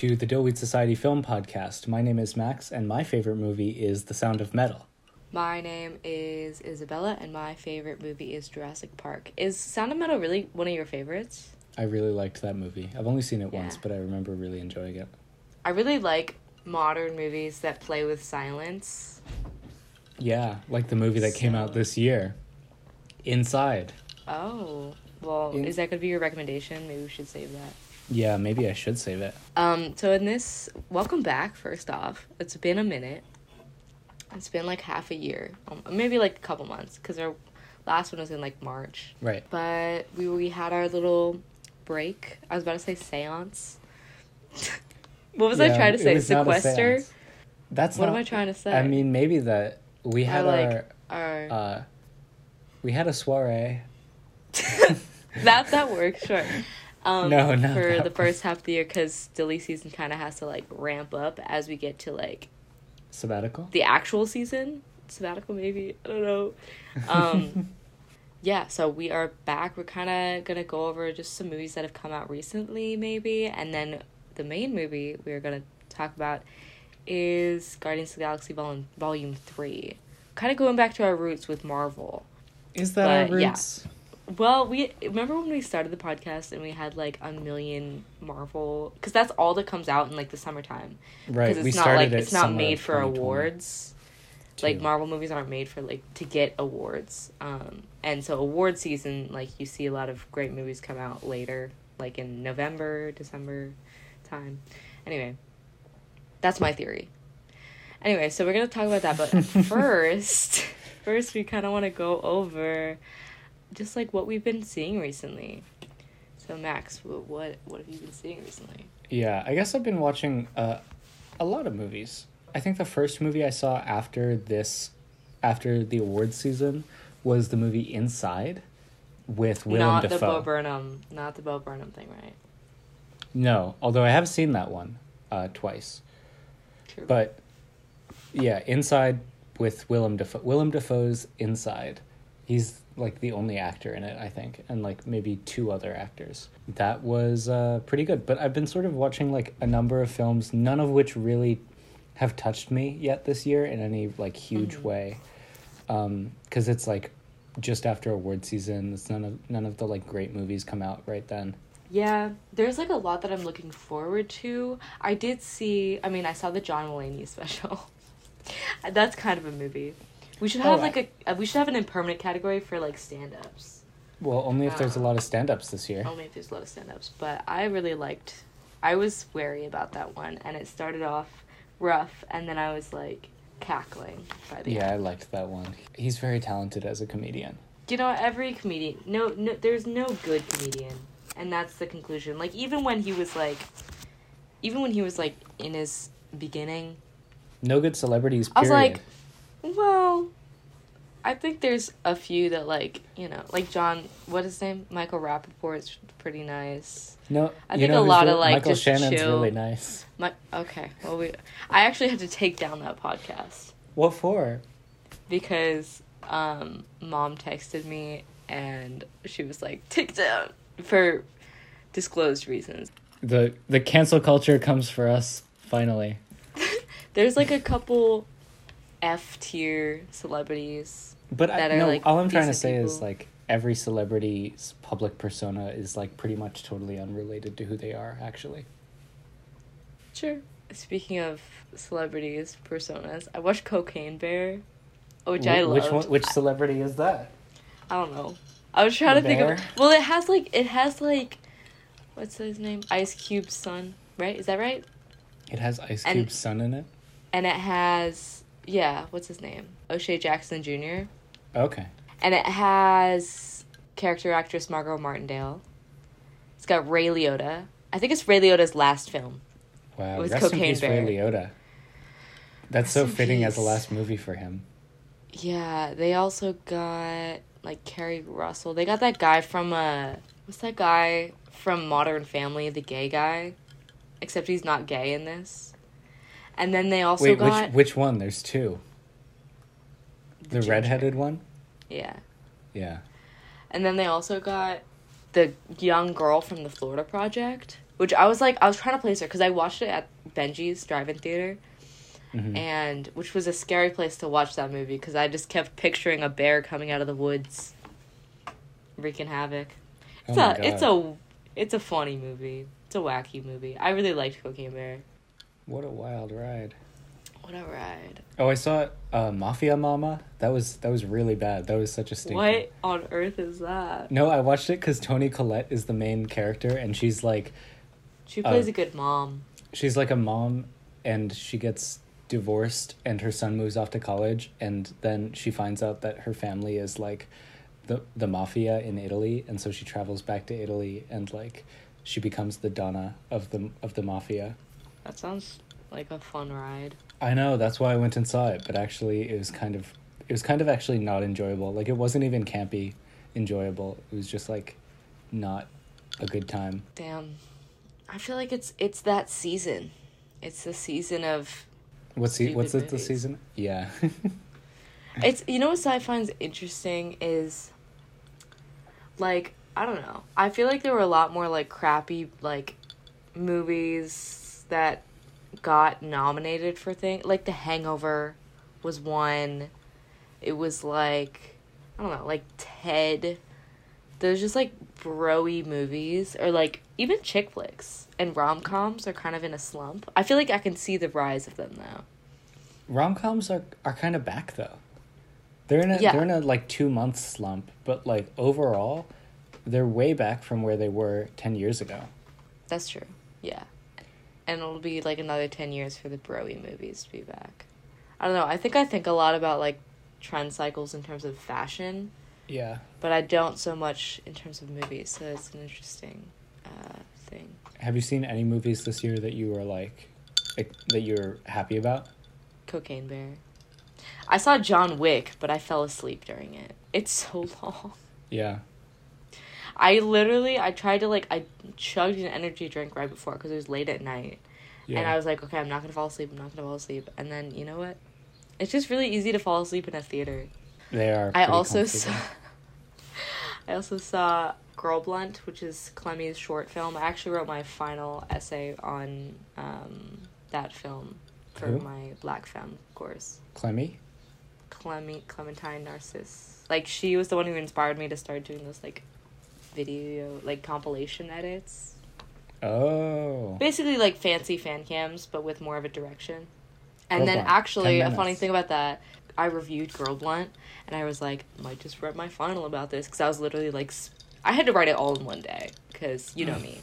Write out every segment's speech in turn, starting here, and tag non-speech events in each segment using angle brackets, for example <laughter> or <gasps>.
to the Dillweed Society Film Podcast. My name is Max, and my favorite movie is The Sound of Metal. My name is Isabella, and my favorite movie is Jurassic Park. Is Sound of Metal really one of your favorites? I really liked that movie. I've only seen it Yeah. once, but I remember really enjoying it. I really like modern movies that play with silence. Yeah, like the movie that came out this year, Inside. Oh, well, In- is that going to be your recommendation? Maybe we should save that. Yeah, maybe I should save it. Um, so in this, welcome back. First off, it's been a minute. It's been like half a year, um, maybe like a couple months, because our last one was in like March. Right. But we we had our little break. I was about to say séance. <laughs> what was I trying to say? was not a Sequester. That's What not, am I trying to say? I mean, maybe that we had like- our Our, uh, we had a soiree. <laughs> that that works, sure. Um, No, no, For that the first half of the year, because Dilly season kind of has to like ramp up as we get to like Sabbatical. the actual season. Sabbatical maybe? I don't know. Um <laughs> yeah so we are back. We're kind of gonna go over just some movies that have come out recently maybe. And then the main movie we're gonna talk about is guardians of the galaxy volume volume 3 kind of going back to our roots with marvel. Is that our But, yeah. Well we remember when we started the podcast and we had like a million marvel because that's all that comes out in like the summertime. Right. because we it's not started like it it's not made for awards. Like marvel movies aren't made for like to get awards. Um and so award season like you see a lot of great movies come out later like in november december time. Anyway that's my theory. Anyway so we're gonna talk about that but <laughs> first first we kind of want to go over just like what we've been seeing recently so max wh- what what have you been seeing recently Yeah, I guess I've been watching uh, a lot of movies. I think the first movie I saw after this, after the awards season, was the movie Inside, with Willem not Dafoe. Not the Bo Burnham, not the Bo Burnham thing, right? no, although I have seen that one uh, twice. True. But yeah, Inside with Willem Dafoe. Willem Dafoe's Inside. He's like the only actor in it, I think, and like maybe two other actors. That was uh, pretty good. But I've been sort of watching like a number of films, none of which really have touched me yet this year in any like huge Mhm. way. Because it's like just after award season. It's none of none of the like great movies come out right then. yeah, there's like a lot that I'm looking forward to. I did see. I mean, I saw the John Mulaney special. <laughs> That's kind of a movie. We should have Oh, like a. uh, We should have an impermanent category for like stand-ups. Well, only if there's a Uh, lot of stand-ups this year. Only if there's a lot of stand-ups, but I really liked. I was wary about that one, and it started off rough, and then I was like cackling by the Yeah, I liked that one. He's very talented as a comedian. you know every comedian no no there's no good comedian and that's the conclusion like even when he was like even when he was like in his beginning No good celebrities. Period. I was like, well i think there's a few that like you know like john what is his name michael rappaport's pretty nice no. I think a lot of, like, Michael just Shannon's chill- really nice. my okay well we i actually had to take down that podcast What for? because um mom texted me and she was like take down for disclosed reasons The the cancel culture comes for us finally. <laughs> there's like a couple f tier celebrities But I, no, like, all I'm trying to say is like every celebrity's public persona is like pretty much totally unrelated to who they are actually. sure speaking of celebrities personas i watched cocaine bear which i Wh- loved Which one? Which celebrity is that? i don't know i was trying The to think of bear? well it has like it has like what's his name ice cube's son right is that right It has Ice And- Cube's son in it. and it has yeah what's his name o'shea jackson jr Okay. and it has character actress Margot Martindale. It's got Ray Liotta. I think it's Ray Liotta's last film. Wow. It was Rest in Cocaine peace, Ray Liotta. That's Rest so in fitting as the last movie for him. Yeah, they also got like Keri Russell. They got that guy from uh what's that guy from Modern Family, the gay guy? Except he's not gay in this. And then they also Wait, got which which one? There's two. The ginger. redheaded one. Yeah. Yeah. And then they also got the young girl from the Florida Project. which I was like, I was trying to place her because I watched it at Benji's drive-in theater, Mhm. and which was a scary place to watch that movie because I just kept picturing a bear coming out of the woods, wreaking havoc. It's Oh a it's a it's a funny movie. It's a wacky movie. I really liked Cocaine Bear. What a wild ride. What a ride! Oh, I saw uh, Mafia Mama. That was that was really bad. That was such a stinker. What on earth is that? No, I watched it because Toni Collette is the main character, and she's like She plays Uh, a good mom. she's like a mom, and she gets divorced, and her son moves off to college, and then she finds out that her family is like the the mafia in Italy, and so she travels back to Italy, and like she becomes the Donna of the of the mafia. That sounds like a fun ride. I know that's why I went and saw it, but actually it was kind of it was kind of actually not enjoyable. Like it wasn't even campy enjoyable. It was just like not a good time. Damn. I feel like it's it's that season. It's the season of What's the, what's it, the season? Yeah. <laughs> it's you know what I find interesting is like I don't know. I feel like there were a lot more like crappy like movies that got nominated for things like The Hangover was one. It was like I don't know, like Ted. There's just like broy movies or like even chick flicks and rom coms are kind of in a slump. I feel like I can see the rise of them now. Rom coms are are kind of back though. They're in a Yeah. they're in a like two month slump, but like overall, they're way back from where they were ten years ago. That's true. Yeah. And it'll be like another 10 years for the broy movies to be back. I don't know. I think I think a lot about like trend cycles in terms of fashion, Yeah. but I don't so much in terms of movies. So it's an interesting uh, thing. Have you seen any movies this year that you were like, like that you're happy about? Cocaine Bear. I saw John Wick, but I fell asleep during it. It's so <laughs> long. Yeah. I literally I tried to like I chugged an energy drink right before because it was late at night. Yeah. And I was like, okay, I'm not gonna fall asleep. I'm not gonna fall asleep. And then you know what? It's just really easy to fall asleep in a theater. they are. I also saw. <laughs> I also saw Girl Blunt, which is Clemmy's short film. I actually wrote my final essay on um, that film for Who? my Black Femme course. Clemmy. Clemmy Clementine Narcisse. Like she was the one who inspired me to start doing those like video like compilation edits. Oh. basically like fancy fan cams but with more of a direction. And Girl then Blunt, actually a funny thing about that i reviewed girl blunt and i was like might just write my final about this because i was literally like i had to write it all in one day because you know me.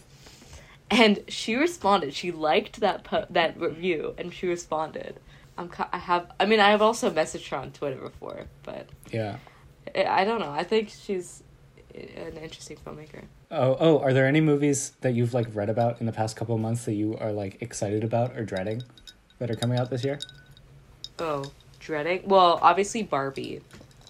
And she responded. She liked that po- that review and she responded. I'm i have i mean i have also messaged her on twitter before but Yeah. I don't know. I think she's an interesting filmmaker Oh, oh, are there any movies that you've like read about in the past couple of months that you are like excited about or dreading that are coming out this year? Oh, dreading. Well, obviously Barbie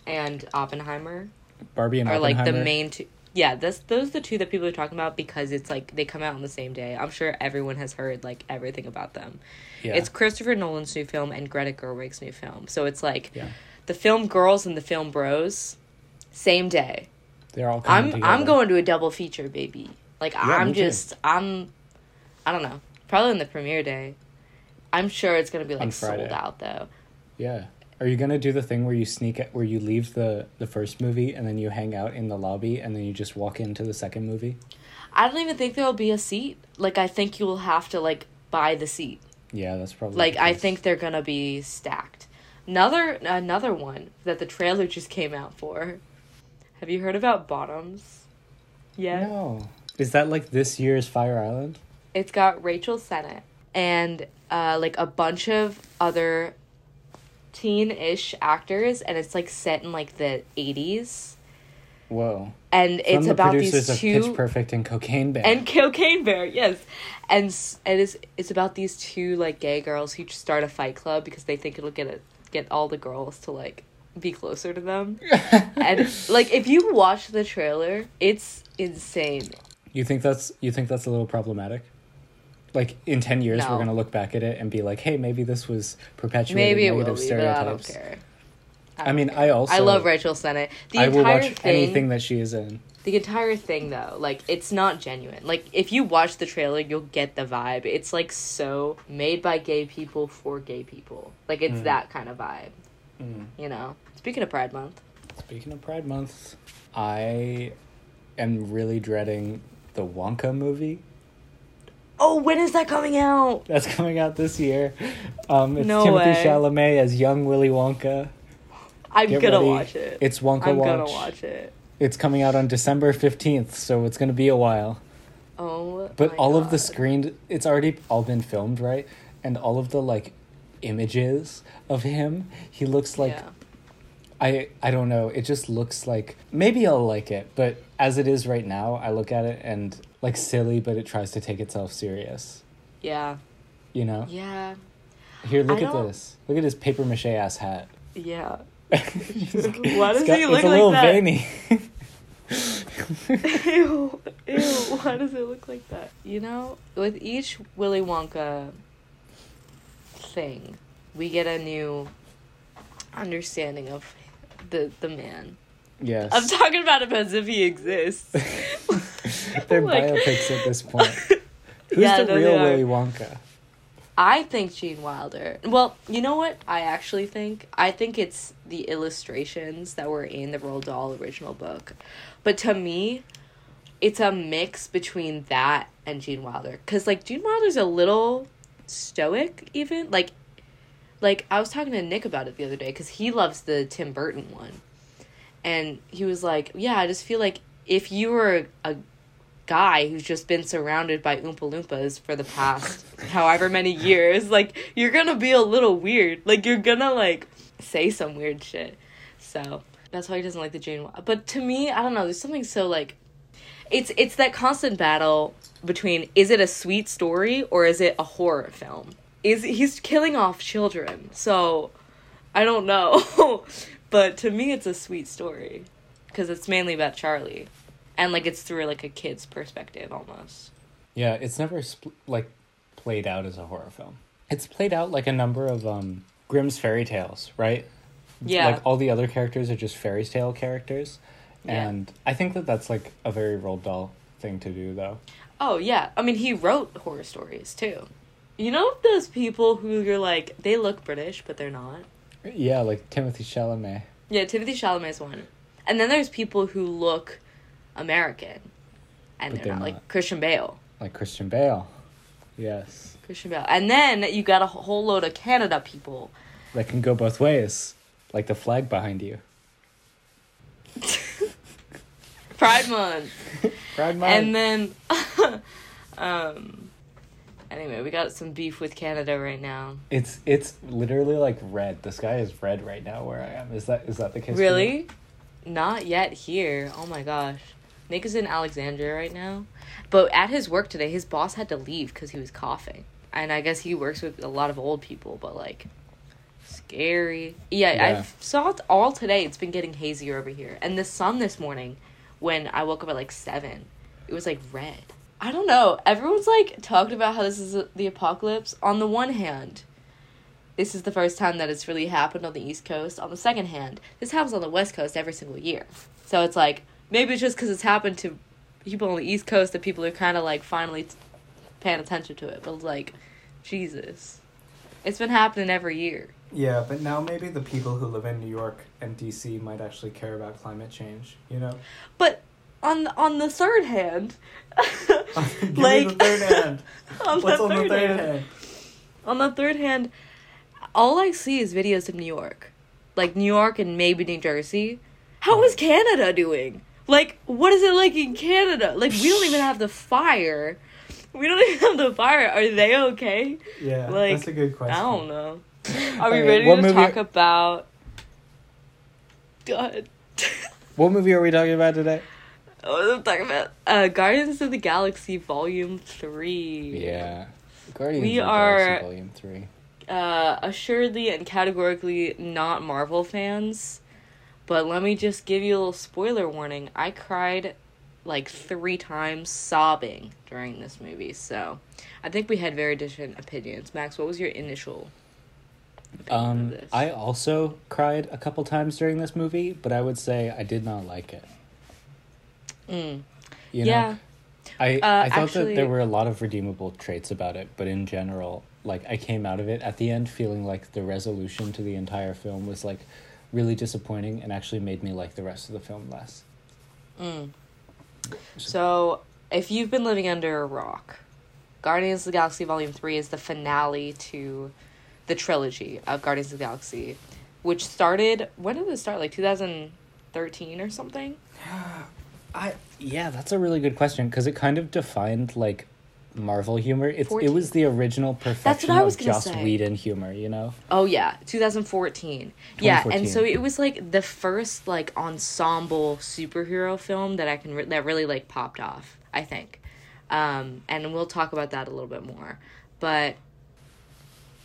and Oppenheimer Barbie and are like the main two. Yeah, this those are the two that people are talking about because it's like they come out on the same day. I'm sure everyone has heard like everything about them. Yeah. It's Christopher Nolan's new film and Greta Gerwig's new film. So it's like yeah. the film Girls and the film Bros, same day. They're all coming I'm together. I'm going to a double feature, baby. Like me I'm too. just I'm, I don't know. Probably on the premiere day. I'm sure it's gonna be like sold out though. Yeah. Are you gonna do the thing where you sneak where you leave the the first movie and then you hang out in the lobby and then you just walk into the second movie? I don't even think there'll be a seat. Like I think you will have to like buy the seat. Yeah, that's probably Like I think they're gonna be stacked. Another another one that the trailer just came out for. Have you heard about Bottoms? Yeah. No. Is that like this year's Fire Island? It's got Rachel Sennott and uh like a bunch of other teen-ish actors and it's like set in like the 80s Whoa. and From it's the about producers these of two Pitch Perfect and Cocaine Bear. and Cocaine Bear, yes, and it is it's about these two like gay girls who start a fight club because they think it'll get it get all the girls to like be closer to them, <laughs> and like if you watch the trailer, it's insane. You think that's you think that's a little problematic? Like in ten years, No. we're gonna look back at it and be like, "Hey, maybe this was perpetuating Maybe it will negative be, but I don't care. I mean, don't I care. also- I love Rachel Sennott. The I will entire watch thing, anything that she is in. the entire thing though, like it's not genuine. Like if you watch the trailer, you'll get the vibe. It's like so made by gay people for gay people. Like it's Mm. that kind of vibe. Mm. You know. Speaking of Pride Month, Speaking of Pride Month, I am really dreading the Wonka movie. oh, when is that coming out? That's coming out this year. Um, it's No Timothée way. Chalamet as young Willy Wonka. I'm Get gonna ready. watch it. It's Wonka I'm Watch. gonna watch it. It's coming out on December 15th, so it's going to be a while. Oh, But all of the God. screened, it's already all been filmed, right? And all of the like images of him, he looks like yeah. I I don't know. It just looks like maybe I'll like it, but as it is right now, I look at it and like silly, but it tries to take itself serious. Yeah. You know? Yeah. Here, look I at don't- this. Look at his paper mache ass hat. Yeah. <laughs> Why does he look it's a like little that? veiny. <laughs> <laughs> ew, ew, why does it look like that? You know, with each Willy Wonka thing, we get a new understanding of the the man. yes. I'm talking about him as if he exists. <laughs> They're <laughs> Like- biopics at this point. <laughs> Who's Yeah, the no, real. Willy Wonka? I think Gene Wilder. Well, you know what? I actually think I think it's the illustrations that were in the Roald Dahl original book. But to me, it's a mix between that and Gene Wilder cuz like Gene Wilder's a little stoic even like like I was talking to Nick about it the other day cuz he loves the Tim Burton one. And he was like, "Yeah, I just feel like if you were a guy who's just been surrounded by Oompa Loompas for the past however many years, like you're gonna be a little weird. Like you're gonna like say some weird shit. So that's why he doesn't like the Jane. But to me, I don't know. There's something so like, it's it's that constant battle between is it a sweet story or is it a horror film? Is he's killing off children? So I don't know. <laughs> but to me, it's a sweet story because it's mainly about Charlie and like it's through like a kid's perspective almost. Yeah, it's never spl- like played out as a horror film. It's played out like a number of um Grimm's fairy tales, right? Yeah. Like all the other characters are just fairy tale characters, Yeah. and I think that that's like a very Roald Dahl thing to do, though. Oh yeah, I mean he wrote horror stories too. You know those people who you're like they look British but they're not. Yeah, like Timothée Chalamet. Yeah, Timothée Chalamet's one, and then there's people who look American, and they're, they're not, like. Christian Bale. like Christian Bale. Yes, Christian Bale, and then you got a whole load of Canada people. that can go both ways, like the flag behind you. <laughs> Pride Month. <laughs> Pride Month. And then, <laughs> um, anyway, we got some beef with Canada right now. it's it's literally like red. The sky is red right now where I am. Is that is that the case? Really? Not yet here. Oh my gosh. Nick is in Alexandria right now. But at his work today, his boss had to leave because he was coughing. And I guess he works with a lot of old people, but like, scary. Yeah, Yeah. I saw it all today. It's been getting hazier over here. And the sun this morning, when I woke up at like 7, it was like red. I don't know. Everyone's like talked about how this is the apocalypse. On the one hand, this is the first time that it's really happened on the East Coast. On the second hand, this happens on the West Coast every single year. So it's like maybe it's just because it's happened to people on the East Coast that people are kind of like finally t- paying attention to it. But it's like, Jesus, it's been happening every year. Yeah, but now maybe the people who live in New York and DC might actually care about climate change. You know. But on the, on the third hand, <laughs> <laughs> like the third hand. <laughs> on What's the on the third third hand, hand? on the third hand, all I see is videos of New York. Like New York and maybe New Jersey. How is Canada doing? Like, what is it like in Canada? Like, we don't even have the fire. We don't even have the fire. Are they okay? Yeah, Like, that's a good question. I don't know. Are we Okay, ready to movie- talk about. God. What movie are we talking about today? What am I talking about? Uh, Guardians of the Galaxy Volume 3. Yeah, Guardians We of the are- Galaxy Volume Three. uh, assuredly and categorically not Marvel fans. But let me just give you a little spoiler warning. I cried like three times sobbing during this movie. So I think we had very different opinions. Max, what was your initial Um. I also cried a couple times during this movie, but I would say I did not like it. Mm. You know? yeah. I, Uh, I thought actually- that there were a lot of redeemable traits about it, but in general, like I came out of it at the end feeling like the resolution to the entire film was like really disappointing and actually made me like the rest of the film less. Mm. So, if you've been living under a rock, Guardians of the Galaxy Volume 3 is the finale to the trilogy of Guardians of the Galaxy, which started. When did it start? Like 2013 or something? <gasps> <gasps> I yeah, that's a really good question because it kind of defined like Marvel humor. It's it was the original perfection I was of Joss say. Whedon humor, you know. Oh, yeah, 2014. Yeah, and so it was like the first like ensemble superhero film that I can re- that really like popped off, I think. Um, and we'll talk about that a little bit more. But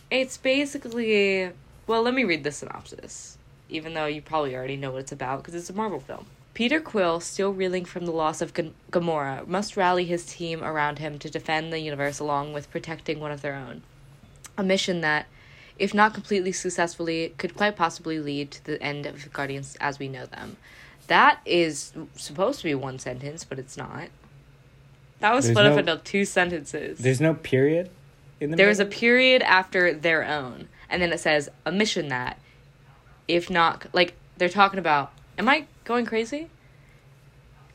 it's basically well, let me read the synopsis, even though you probably already know what it's about because it's a Marvel film. Peter Quill, still reeling from the loss of G- Gamora, must rally his team around him to defend the universe along with protecting one of their own. A mission that, if not completely successfully, could quite possibly lead to the end of Guardians as we know them. That is supposed to be one sentence, but it's not. That was There's split up into two sentences. There's no period in the There is a period after their own, and then it says a mission that, if not like they're talking about. Am I going crazy?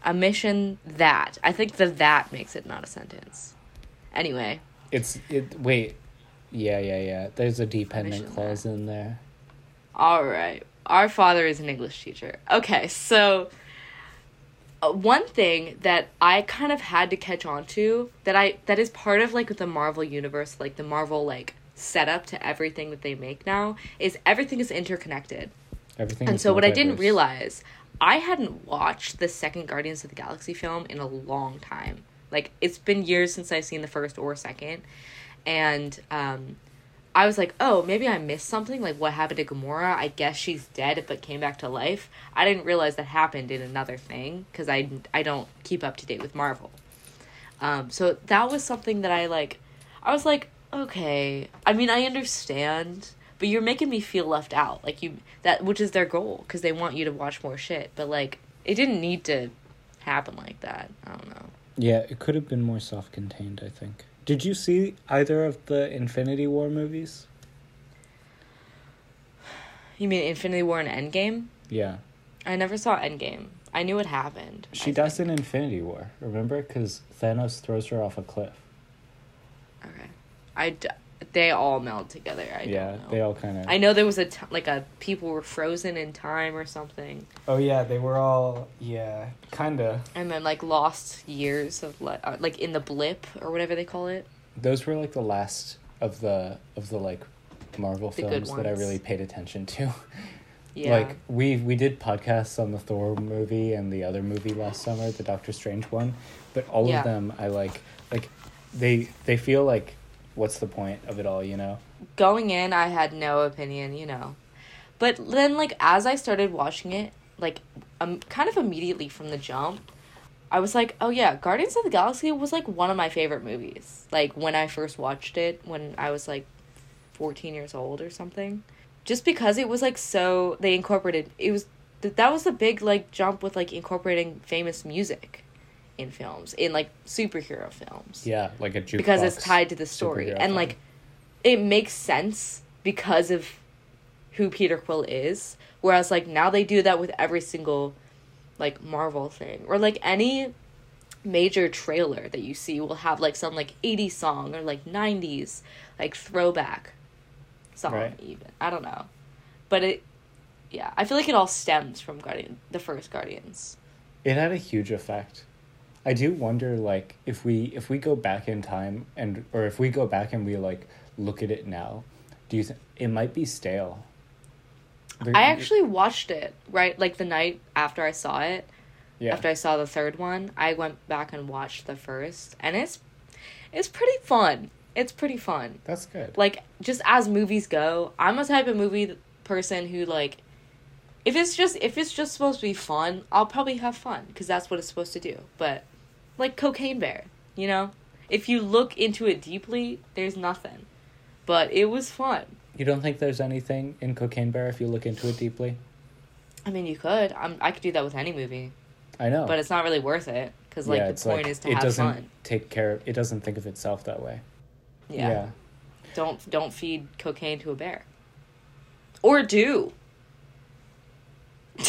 A mission that I think the that makes it not a sentence. Anyway, It's it. Wait, yeah, yeah, yeah. There's a dependent clause in there. all right. Our father is an English teacher. Okay, so uh, one thing that I kind of had to catch on to that I that is part of like the Marvel universe, like the Marvel like setup to everything that they make now is everything is interconnected. Everything. And so what I didn't realize, I hadn't watched the second Guardians of the Galaxy film in a long time. Like it's been years since I've seen the first or second, and um, I was like, oh, maybe I missed something. Like what happened to Gamora? I guess she's dead, but came back to life. I didn't realize that happened in another thing because I I don't keep up to date with Marvel. Um, so that was something that I like. I was like, okay. I mean, I understand, but you're making me feel left out. Like you that, which is their goal, because they want you to watch more shit. But like, it didn't need to happen like that. I don't know. Yeah, it could have been more self-contained. I think. Did you see either of the Infinity War movies? You mean Infinity War and Endgame? Yeah, I never saw Endgame. I knew what happened. she I does think. in Infinity War. Remember, because Thanos throws her off a cliff. Okay, I d- they all meld together. I yeah, don't know. they all kind of. I know there was a t- like a people were frozen in time or something, Oh yeah, they were all yeah, kind of. and then like lost years of like uh, like in the blip or whatever they call it. Those were like the last of the of the like Marvel The films that I really paid attention to. <laughs> Yeah. Like we we did podcasts on the Thor movie and the other movie last summer, the Doctor Strange one, but all Yeah. of them I like like they they feel like what's the point of it all, you know? going in i had no opinion you know. But then like as i started watching it like um kind of immediately from the jump i was like oh yeah guardians of the galaxy was like one of my favorite movies. Like when i first watched it when i was like 14 years old or something. Just because it was like so they incorporated it was th- that was the big like jump with like incorporating famous music in films in like superhero films. Yeah, like a jukebox. because it's tied to the story. and like it makes sense because of who Peter Quill is. Whereas like now they do that with every single like Marvel thing. Or like any major trailer that you see will have like some like 80s song or like 90s like throwback song Right. even. I don't know. But it yeah I feel like it all stems from Guardian the first Guardians. It had a huge effect. I do wonder like if we if we go back in time and or if we go back and we like look at it now, do you think it might be stale? There- I actually watched it right like the night after I saw it yeah. after I saw the third one, I went back and watched the first, and it's it's pretty fun. It's pretty fun. That's good. Like just as movies go, I'm a type of movie person who like if it's just if it's just supposed to be fun, I'll probably have fun because that's what it's supposed to do. But like Cocaine Bear, you know, if you look into it deeply, there's nothing. But it was fun. You don't think there's anything in Cocaine Bear if you look into it deeply? I mean, you could. I'm, I could do that with any movie, I know. but it's not really worth it because like yeah, the point like is to it have doesn't fun. take care. It doesn't think of itself that way. Yeah. Don't don't feed cocaine to a bear. Or do. <laughs>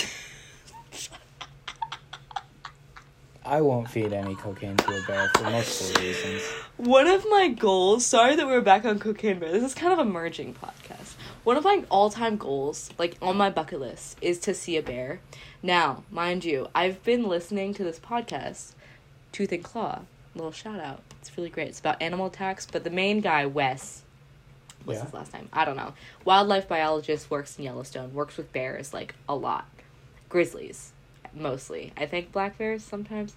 I won't feed any cocaine to a bear for multiple reasons. One of my goals, sorry that we're back on Cocaine Bear. This is kind of a merging podcast. One of my all time goals, like on my bucket list, is to see a bear. Now, mind you, I've been listening to this podcast, Tooth and Claw. Little shout out. It's really great. It's about animal attacks, but the main guy, Wes, what's Yeah. his last name? I don't know. Wildlife biologist, works in Yellowstone, works with bears like a lot. Grizzlies, mostly. I think black bears sometimes.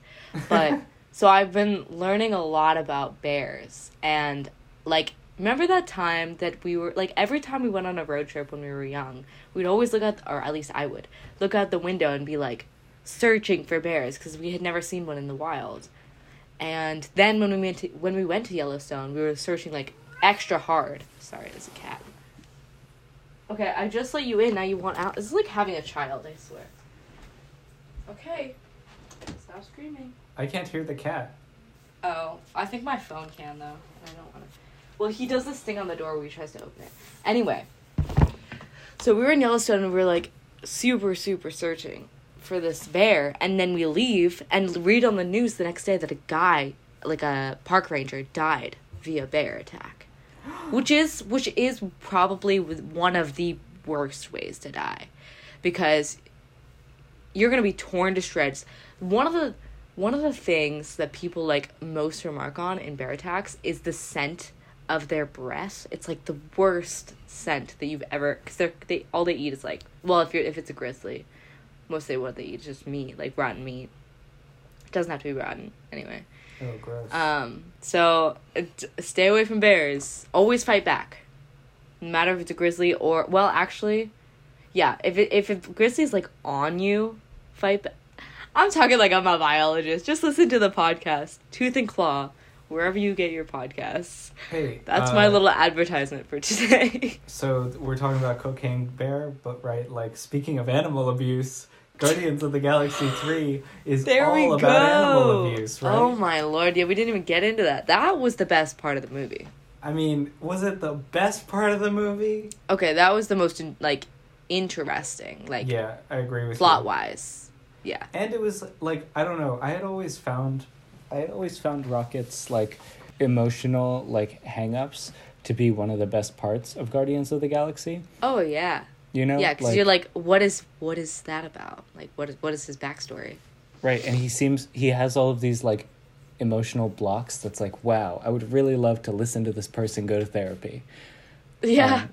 But <laughs> so I've been learning a lot about bears and like remember that time that we were like every time we went on a road trip when we were young, we'd always look out or at least I would look out the window and be like searching for bears because we had never seen one in the wild. And then when we went to when we went to Yellowstone, we were searching like extra hard. Sorry, there's a cat. Okay, I just let you in. Now you want out. This is like having a child. I swear. Okay, stop screaming. I can't hear the cat. Oh, I think my phone can though. I don't want to. Well, he does this thing on the door where he tries to open it. Anyway, so we were in Yellowstone and we were like super super searching for this bear, and then we leave and read on the news the next day that a guy, like a park ranger, died via bear attack, <gasps> which is which is probably one of the worst ways to die, because you're gonna be torn to shreds. One of the one of the things that people like most remark on in bear attacks is the scent of their breath. It's like the worst scent that you've ever because they're they all they eat is like well if you're if it's a grizzly, mostly what they eat is just meat like rotten meat. It doesn't have to be rotten anyway. Oh, gross. Um, so uh, stay away from bears. Always fight back, no matter if it's a grizzly or well, actually, yeah. If it, if a grizzly's like on you, fight. I'm talking like I'm a biologist. Just listen to the podcast, Tooth and Claw, wherever you get your podcasts. hey, That's uh, my little advertisement for today. <laughs> So we're talking about Cocaine Bear, but right, like speaking of animal abuse, Guardians of the Galaxy Three is <laughs> there all about go. animal abuse, right? Oh my lord! Yeah, we didn't even get into that. That was the best part of the movie. I mean, was it the best part of the movie? Okay, that was the most like interesting, like yeah, I agree with plot you. wise. Yeah. And it was like I don't know. I had always found, I had always found Rocket's like emotional like hang-ups to be one of the best parts of Guardians of the Galaxy. Oh yeah. You know, Yeah, because you're like, what is what is that about? Like, what is what is his backstory? Right, and he seems he has all of these like emotional blocks that's like, wow, I would really love to listen to this person go to therapy. Yeah. Um,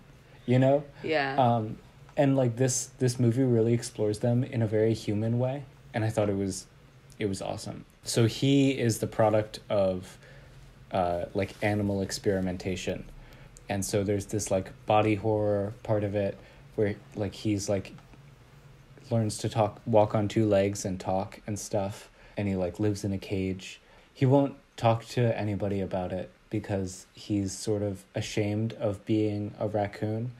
you know? yeah. Um and like this this movie really explores them in a very human way, and I thought it was it was awesome. So he is the product of uh like animal experimentation. And so there's this like body horror part of it where like he's like learns to talk walk on two legs and talk and stuff and he like lives in a cage he won't talk to anybody about it because he's sort of ashamed of being a raccoon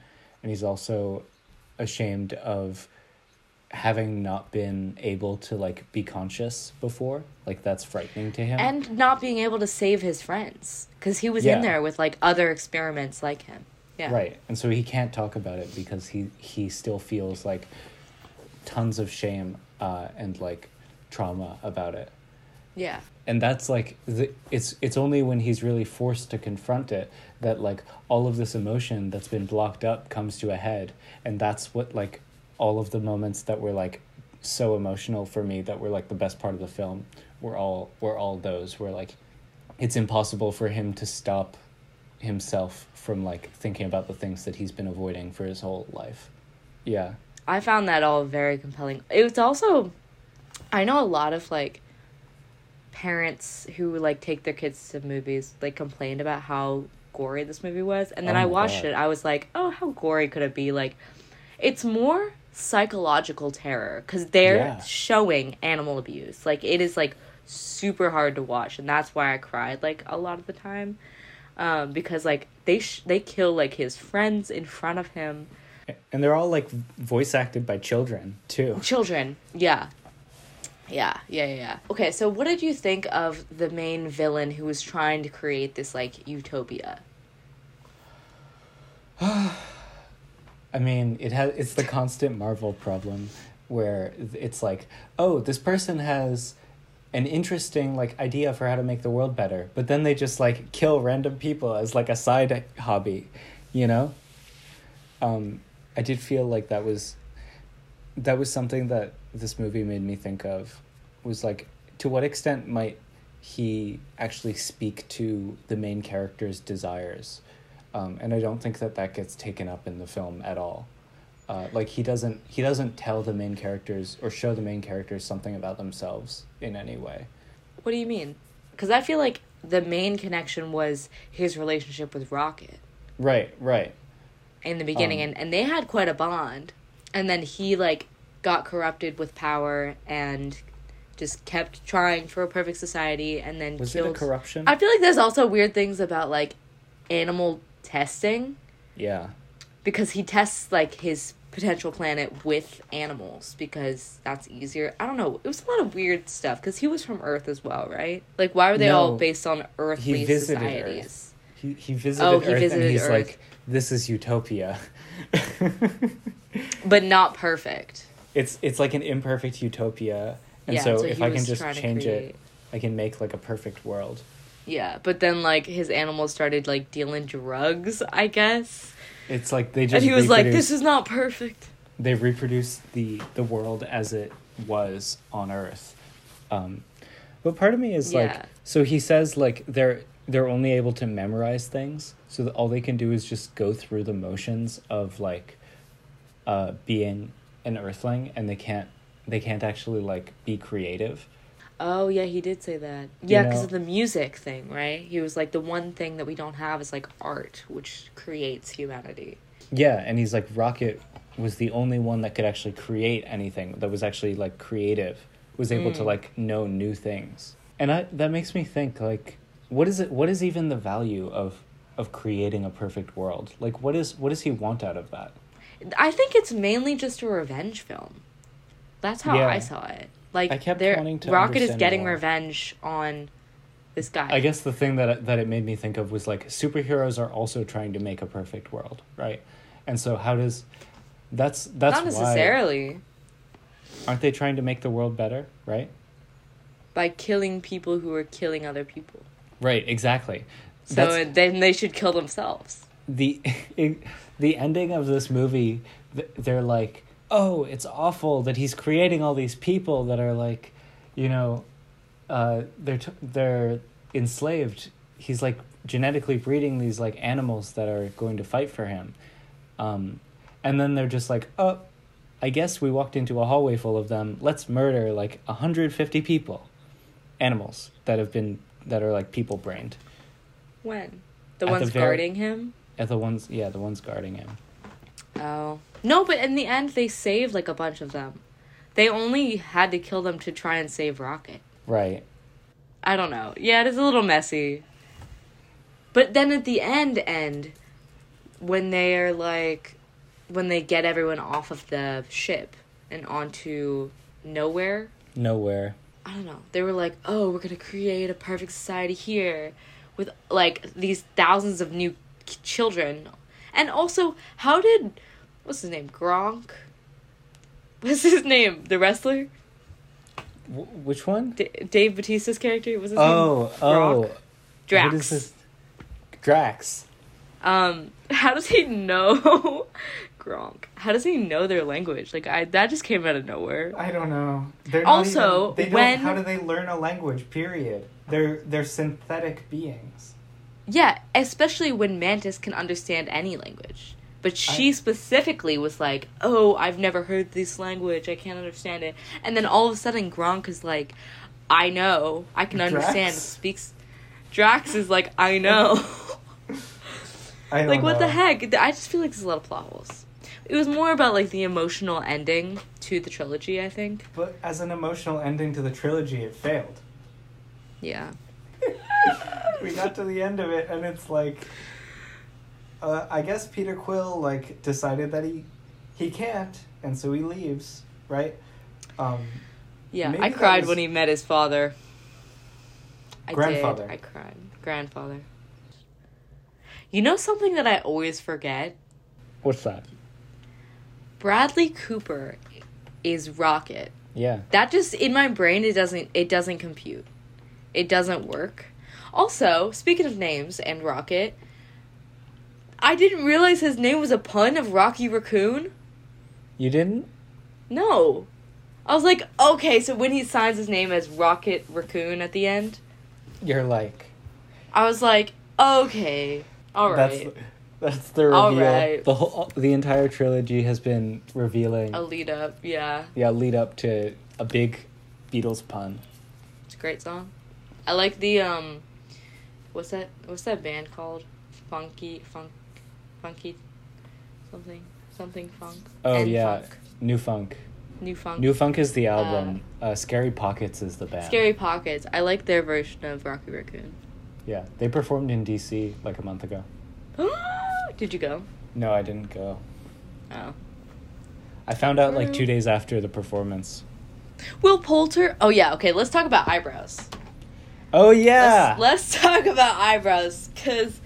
and he's also ashamed of having not been able to like be conscious before like that's frightening to him and not being able to save his friends because he was Yeah. in there with like other experiments like him. Yeah. Right. And so he can't talk about it because he he still feels like tons of shame uh, and like trauma about it. Yeah. And that's like the, it's it's only when he's really forced to confront it that like all of this emotion that's been blocked up comes to a head and that's what like all of the moments that were like so emotional for me that were like the best part of the film were all were all those where like it's impossible for him to stop himself from like thinking about the things that he's been avoiding for his whole life. Yeah. I found that all very compelling. It was also, I know a lot of like parents who like take their kids to movies like complained about how gory this movie was, and then Oh I watched God. it. I was like, oh, how gory could it be? Like, it's more psychological terror because they're Yeah. showing animal abuse. Like, it is like super hard to watch, and that's why I cried like a lot of the time. um, because like they sh- they kill like his friends in front of him. And they're all like voice acted by children too. Children, yeah. Yeah, yeah, yeah. Okay, so what did you think of the main villain who was trying to create this like utopia? <sighs> I mean, it has it's the constant Marvel problem where it's like, oh, this person has an interesting like idea for how to make the world better, but then they just like kill random people as like a side hobby, you know? Um I did feel like that was that was something that this movie made me think of was like to what extent might he actually speak to the main character's desires um, and I don't think that that gets taken up in the film at all. Uh, like he doesn't he doesn't tell the main characters or show the main characters something about themselves in any way. What do you mean? Because I feel like the main connection was his relationship with Rocket. Right, right. In the beginning, um, and and they had quite a bond, and then he like got corrupted with power and just kept trying for a perfect society, and then was killed. it a corruption? I feel like there's also weird things about like animal testing. Yeah. Because he tests like his potential planet with animals because that's easier. I don't know. It was a lot of weird stuff because he was from Earth as well, right? Like, why were they No. all based on earthly He visited societies? Earth. He he visited Oh, he Earth visited and he's Earth. like, "This is utopia." <laughs> But not perfect. It's it's like an imperfect utopia, and Yeah, so, if I can just change it, I can make like a perfect world. Yeah, but then like his animals started like dealing drugs, I guess. It's like they just And he was like, "This is not perfect." they reproduce the the world as it was on Earth. Um, but part of me is Yeah. like, so he says like they're they're only able to memorize things, so that all they can do is just go through the motions of like, uh, being an Earthling, and they can't they can't actually like be creative. Oh yeah, he did say that. Yeah, because of the music thing, right? He was like the one thing that we don't have is like art, which creates humanity. Yeah, and he's like Rocket was the only one that could actually create anything that was actually like creative, was able to Mm. like know new things. And I that makes me think like what is it what is even the value of of creating a perfect world? Like what is what does he want out of that? I think it's mainly just a revenge film. That's how Yeah. I saw it. Like I kept wanting to Rocket is getting more. revenge on this guy. I guess the thing that that it made me think of was like superheroes are also trying to make a perfect world, right? And so how does that's that's not why necessarily aren't they trying to make the world better, right? by killing people who are killing other people. Right, exactly. So That's- then they should kill themselves. the <laughs> the ending of this movie they're like oh it's awful that he's creating all these people that are like you know uh they're t- they're enslaved. He's like genetically breeding these like animals that are going to fight for him. Um and then they're just like oh i guess we walked into a hallway full of them. Let's murder like 150 people animals that have been that are like people brained. When? The At the ones very- guarding him. And the ones yeah the ones guarding him Oh no, but in the end they saved like a bunch of them. They only had to kill them to try and save Rocket. right I don't know. Yeah, it is a little messy. But then at the end end when they're like when they get everyone off of the ship and onto nowhere, nowhere I don't know. They were like, "Oh, we're going to create a perfect society here with like these thousands of new children." And also, how did what's his name? Gronk? <laughs> What's his name? The wrestler? Wh- which one? D- Dave Bautista's character? Was his Oh, name? oh. Gronk? What Drax. is this? Drax. Um, how does he know <laughs> Gronk? How does he know their language? Like I that just came out of nowhere. I don't know. They're Also, even- they when- how do they learn a language? Period. They're they're synthetic beings. Yeah, especially when Mantis can understand any language. But she I- specifically was like, "Oh, I've never heard this language. I can't understand it." And then all of a sudden, Gronk is like, "I know. I can Drax? understand." Speaks. Drax is like, "I know." <laughs> <laughs> I like, what the heck? I just feel like there's a lot of plot holes. It was more about like the emotional ending to the trilogy. I think. But as an emotional ending to the trilogy, it failed. Yeah. <laughs> we got to the end of it, and it's like, uh, I guess Peter Quill like decided that he he can't, and so he leaves, right? Um, Yeah, I cried was- when he met his father. I Grandfather. Did. I cried. Grandfather. You know something that I always forget? what's that? Bradley Cooper is Rocket. Yeah, That just in my brain it doesn't it doesn't compute. It doesn't work. Also, speaking of names and Rocket, I didn't realize his name was a pun of Rocky Raccoon. you didn't. No. I was like, okay, so when he signs his name as Rocket Raccoon at the end, You're like, I was like, okay, all right. that's that's the reveal. All right. The whole the entire trilogy has been revealing. A lead up, yeah. Yeah, lead up to a big Beatles pun. It's a great song. I like the um, what's that? What's that band called? Funky funk, funky, something something funk. Oh N yeah, Funk. New Funk. New funk. New Funk is the album. Uh, Scary Pockets is the band. Scary Pockets. I like their version of Rocky Raccoon. Yeah, they performed in DC like a month ago. <gasps> Did you go? No, I didn't go. Oh. I found out like two days after the performance. Will Poulter. Oh yeah. Okay. Let's talk about eyebrows. Oh yeah. Let's, let's talk about eyebrows because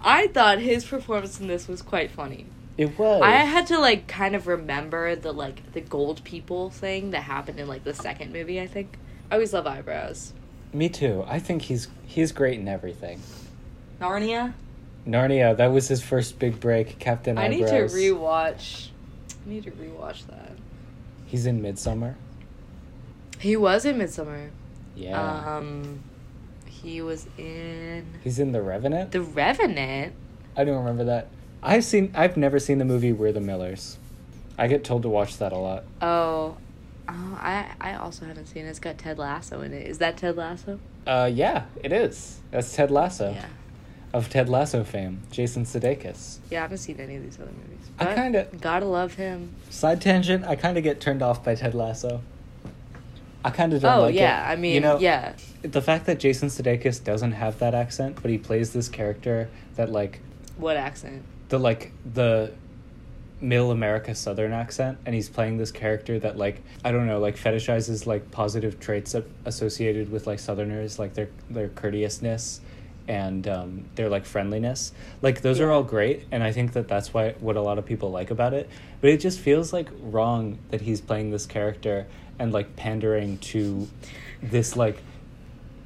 I thought his performance in this was quite funny. it was. I had to like kind of remember the like the gold people thing that happened in like the second movie. I think I always love eyebrows. Me too. I think he's he's great in everything. Narnia. Narnia, that was his first big break. Captain I need Eyebrows. to rewatch. I need to rewatch that. He's in Midsommar. He was in Midsommar. Yeah. Um, he was in he's in The Revenant. The Revenant. I don't remember that. I've seen. I've never seen the movie We're the Millers. I get told to watch that a lot. Oh, oh, I I also haven't seen it. It's got Ted Lasso in it. Is that Ted Lasso? Uh, yeah, it is. That's Ted Lasso Yeah. of Ted Lasso fame. Jason Sudeikis. Yeah, I haven't seen any of these other movies. I kinda- gotta love him. Side tangent. I kind of get turned off by Ted Lasso. I kind of don't oh like it. Oh yeah, I mean, you know, yeah, the fact that Jason Sudeikis doesn't have that accent, but he plays this character that like what accent? the like the middle America Southern accent, and he's playing this character that like I don't know, like fetishizes like positive traits associated with like Southerners, like their their courteousness and um, their like friendliness. Like those are all great, and I think that that's why what a lot of people like about it. But it just feels like wrong that he's playing this character and like pandering to this like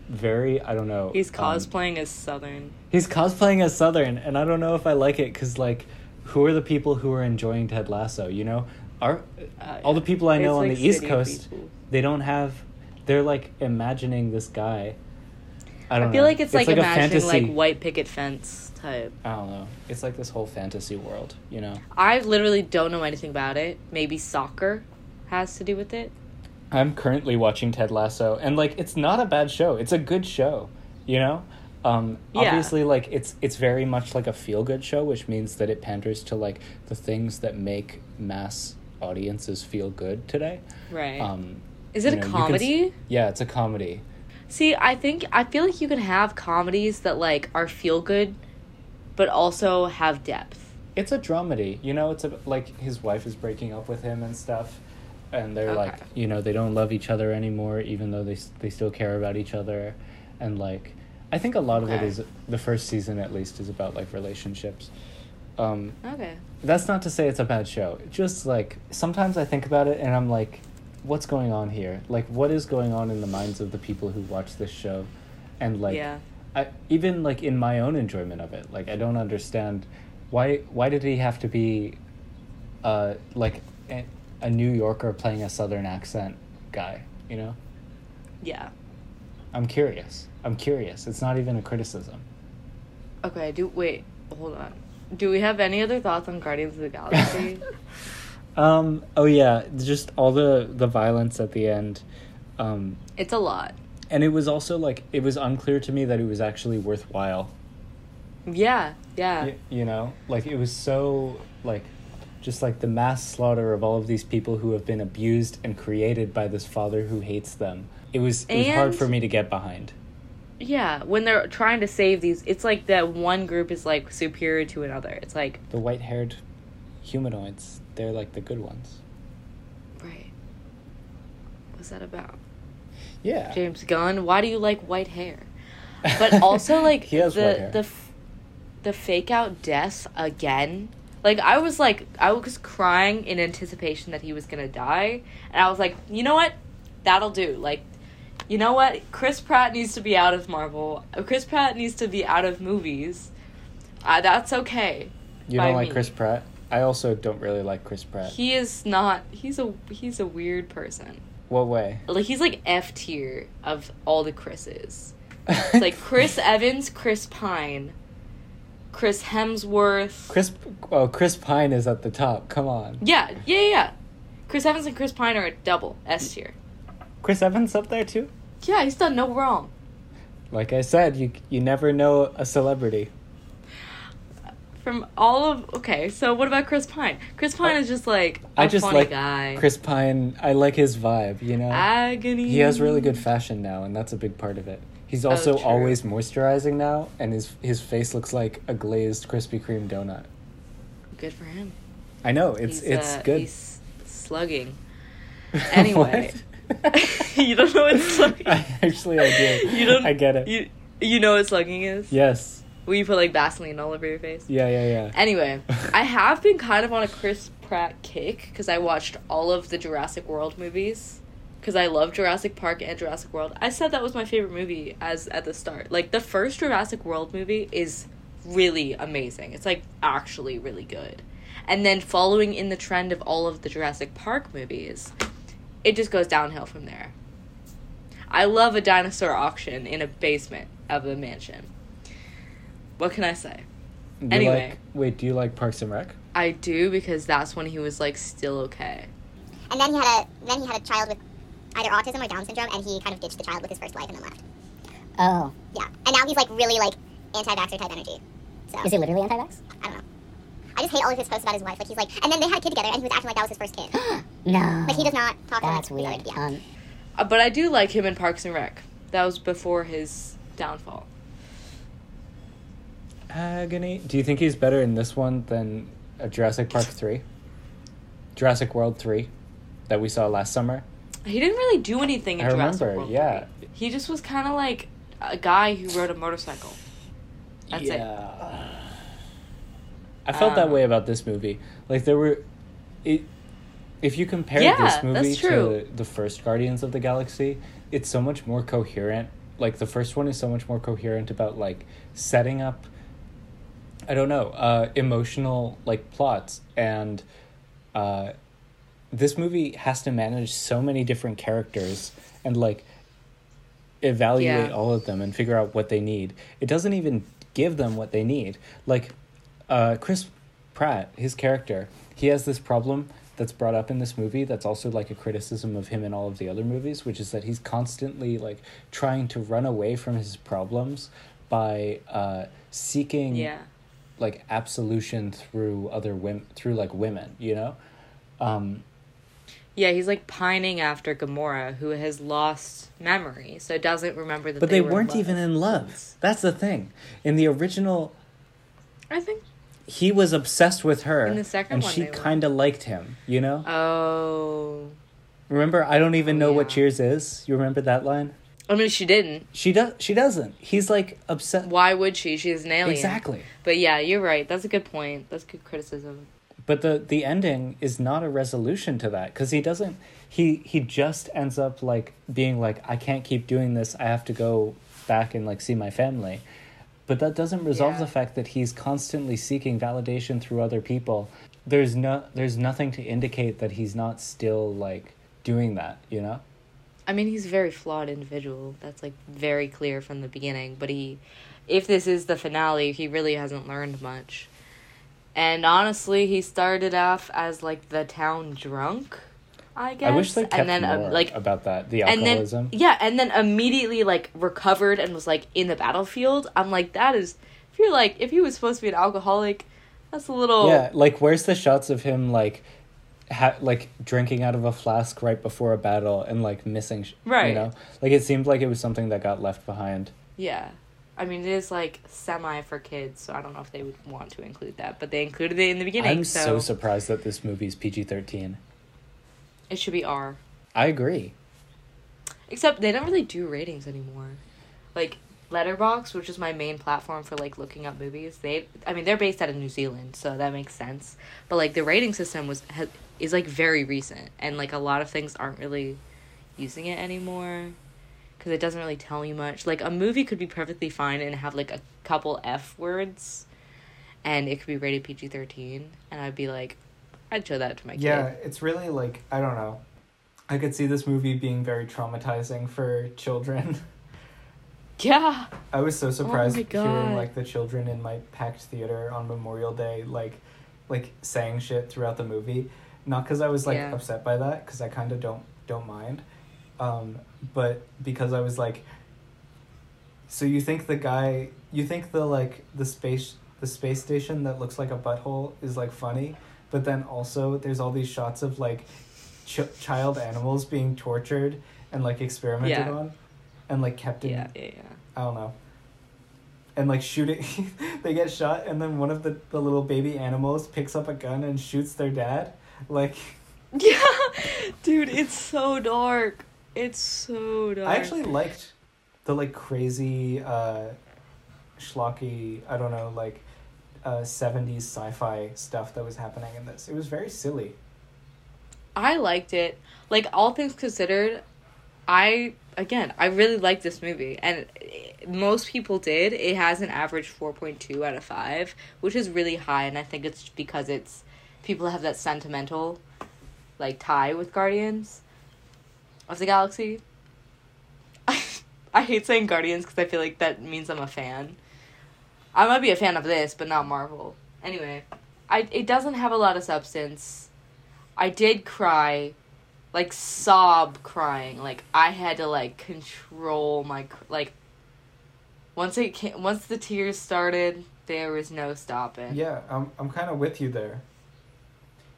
very I don't know. He's um, cosplaying as Southern. He's cosplaying as Southern, and I don't know if I like it because, like, who are the people who are enjoying Ted Lasso? You know, are Uh, all the people I know It's on like the East Coast? people. They don't have. They're like imagining this guy. I don't I feel know. like it's, like, a imagining fantasy. like white picket fence type. I don't know. It's like this whole fantasy world. You know. I literally don't know anything about it. Maybe soccer has to do with it. I'm currently watching Ted Lasso, and like, it's not a bad show. It's a good show. You know. Um, Yeah. obviously, like it's it's very much like a feel good show, which means that it panders to like the things that make mass audiences feel good today. Right. Um, Is it a know, you can comedy? yeah, it's a comedy. See, I think I feel like you can have comedies that like are feel good, but also have depth. It's a dramedy. You know, it's a, like his wife is breaking up with him and stuff, and they're like, you know, they don't love each other anymore, even though they they still care about each other, and like, I think a lot of it is the first season at least is about like relationships. Um, Okay. that's not to say it's a bad show. Just like sometimes I think about it and I'm like, what's going on here? Like, what is going on in the minds of the people who watch this show? And like, Yeah. I even like in my own enjoyment of it, like I don't understand why why did he have to be, uh, like a, a New Yorker playing a Southern accent guy? You know, Yeah. I'm curious. I'm curious. It's not even a criticism. Okay. Do wait. Hold on. Do we have any other thoughts on Guardians of the Galaxy? <laughs> Um. Oh yeah. Just all the the violence at the end. Um. it's a lot. And it was also like it was unclear to me that it was actually worthwhile. Yeah. Yeah. Y- you know, like it was so like just like the mass slaughter of all of these people who have been abused and created by this father who hates them. It was it was hard for me to get behind. Yeah, when they're trying to save these, it's like that one group is like superior to another. It's like The white haired humanoids, they're like the good ones. right. What's that about? Yeah. James Gunn. Why do you like white hair? But also <laughs> like the the f- the fake out death again. Like I was like I was crying in anticipation that he was gonna die, and I was like, you know what, that'll do. Like, you know what, Chris Pratt needs to be out of Marvel. Chris Pratt needs to be out of movies. Uh, that's okay. You don't like me. Chris Pratt? I also don't really like Chris Pratt. He is not. He's a he's a weird person. what way? Like he's like F tier of all the Chris's. <laughs> It's like Chris Evans, Chris Pine, Chris Hemsworth. Chris oh Chris Pine is at the top. Come on. Yeah, yeah, yeah. Chris Evans and Chris Pine are a double S tier. Chris Evans up there too? Yeah, he's done no wrong. Like I said, you you never know a celebrity. From all of okay, so what about Chris Pine? Chris Pine is just like a I just funny like guy. Chris Pine. I like his vibe, you know. Agony. He has really good fashion now, and that's a big part of it. He's also Oh, always moisturizing now, and his his face looks like a glazed Krispy Kreme donut. Good for him. I know it's He's, it's uh, good. He's slugging. <laughs> Anyway. <laughs> You don't know what slugging. <laughs> I, actually, I do. You don't. I get it. You you know what slugging is? yes. Will you put like Vaseline all over your face? Yeah. Yeah. Yeah. Anyway, I have been kind of on a Chris Pratt kick because I watched all of the Jurassic World movies because I love Jurassic Park and Jurassic World. I said that was my favorite movie as at the start. Like the first Jurassic World movie is really amazing. It's like actually really good. And then following in the trend of all of the Jurassic Park movies, it just goes downhill from there. I love a dinosaur auction in a basement of a mansion. What can I say? Do you Anyway. like, wait, do you like Parks and Rec? I do because that's when he was like still okay. And then he had a then he had a child with either autism or Down syndrome, and he kind of ditched the child with his first wife and then left. Oh. Yeah, and now he's like really like anti-vaxxer type energy. So Is he literally anti-vax? I don't know. I just hate all of his posts about his wife. Like he's like, and then they had a kid together, and he was acting like that was his first kid. <gasps> no. Like he does not talk about it. That's like weird. Yeah. Um, Uh, but I do like him in Parks and Rec. That was before his downfall. Agony. Do you think he's better in this one than uh, Jurassic Park three? Jurassic World three, that we saw last summer. He didn't really do anything in I Jurassic remember. World. Yeah. 3. He just was kind of like a guy who rode a motorcycle. That's it. yeah. I felt that Um, way about this movie. Like there were, it, if you compare Yeah, this movie to the first Guardians of the Galaxy, it's so much more coherent. Like the first one is so much more coherent about like setting up. I don't know, uh, emotional like plots and, uh, this movie has to manage so many different characters and like evaluate Yeah. all of them and figure out what they need. It doesn't even give them what they need. Like uh, Chris Pratt, his character, he has this problem that's brought up in this movie that's also like a criticism of him in all of the other movies, which is that he's constantly like trying to run away from his problems by uh, seeking Yeah. like absolution through other women through like women, you know? Um, Yeah, he's like pining after Gamora, who has lost memory, so doesn't remember that. but they, were in weren't love. even in love. That's the thing. In the original I think. he was obsessed with her In the second and one she kind of liked him you know Oh. remember i don't even Oh, know what cheers is you remember that line I mean, she didn't. she does she doesn't he's like upset Why would she? She's an alien. exactly But yeah, you're right. That's a good point. That's good criticism. But the the ending is not a resolution to that because he doesn't he he just ends up like being like i can't keep doing this i have to go back and like see my family but that doesn't resolve Yeah. the fact that he's constantly seeking validation through other people there's no there's nothing to indicate that he's not still like doing that you know I mean, he's a very flawed individual. That's like very clear from the beginning. But he, if this is the finale, he really hasn't learned much. And honestly, he started off as like the town drunk. I guess. I wish they kept and then more um, like about that the and alcoholism. then yeah, and then immediately like recovered and was like in the battlefield. I'm like that is if you're like if he was supposed to be an alcoholic, that's a little Yeah, like where's the shots of him like, ha- like drinking out of a flask right before a battle and like missing, sh- You know, like it seemed like it was something that got left behind. Yeah. I mean, it is like semi for kids, so I don't know if they would want to include that, but they included it in the beginning, I'm so, so surprised that this movie's PG thirteen. it should be R. I agree. Except they don't really do ratings anymore. Like Letterboxd, which is my main platform for like looking up movies, they I mean they're based out of New Zealand, so that makes sense. But like the rating system was ha, is like very recent, and like a lot of things aren't really using it anymore because it doesn't really tell you much. Like a movie could be perfectly fine and have like a couple f words, and it could be rated PG thirteen, and I'd be like, I'd show that to my kid. Yeah, it's really like I don't know. I could see this movie being very traumatizing for children. <laughs> Yeah. I was so oh surprised Oh hearing like the children in my packed theater on Memorial Day like like saying shit throughout the movie. Not because I was like Yeah. upset by that, because I kind of don't don't mind, um, but because I was like. So you think the guy, you think the like the space the space station that looks like a butthole is like funny, but then also there's all these shots of like ch- child animals being tortured and like experimented Yeah. on, and like kept in Yeah, yeah, yeah. I don't know. And like shooting, <laughs> they get shot, and then one of the, the little baby animals picks up a gun and shoots their dad. Like, <laughs> Yeah, dude, it's so dark. It's so dark. I actually liked the like crazy, uh, schlocky, I don't know, like uh, 70s sci fi stuff that was happening in this. It was very silly. I liked it. Like all things considered, I again I really liked this movie, and most people did. It has an average four point two out of five, which is really high, and I think it's because it's people have that sentimental, like tie with Guardians of the Galaxy. <laughs> I hate saying Guardians because I feel like that means I'm a fan. I might be a fan of this, but not Marvel. Anyway, I it doesn't have a lot of substance. I did cry, like sob crying. Like I had to like control my like. Once it came, once the tears started, there was no stopping. Yeah, I'm, I'm kind of with you there.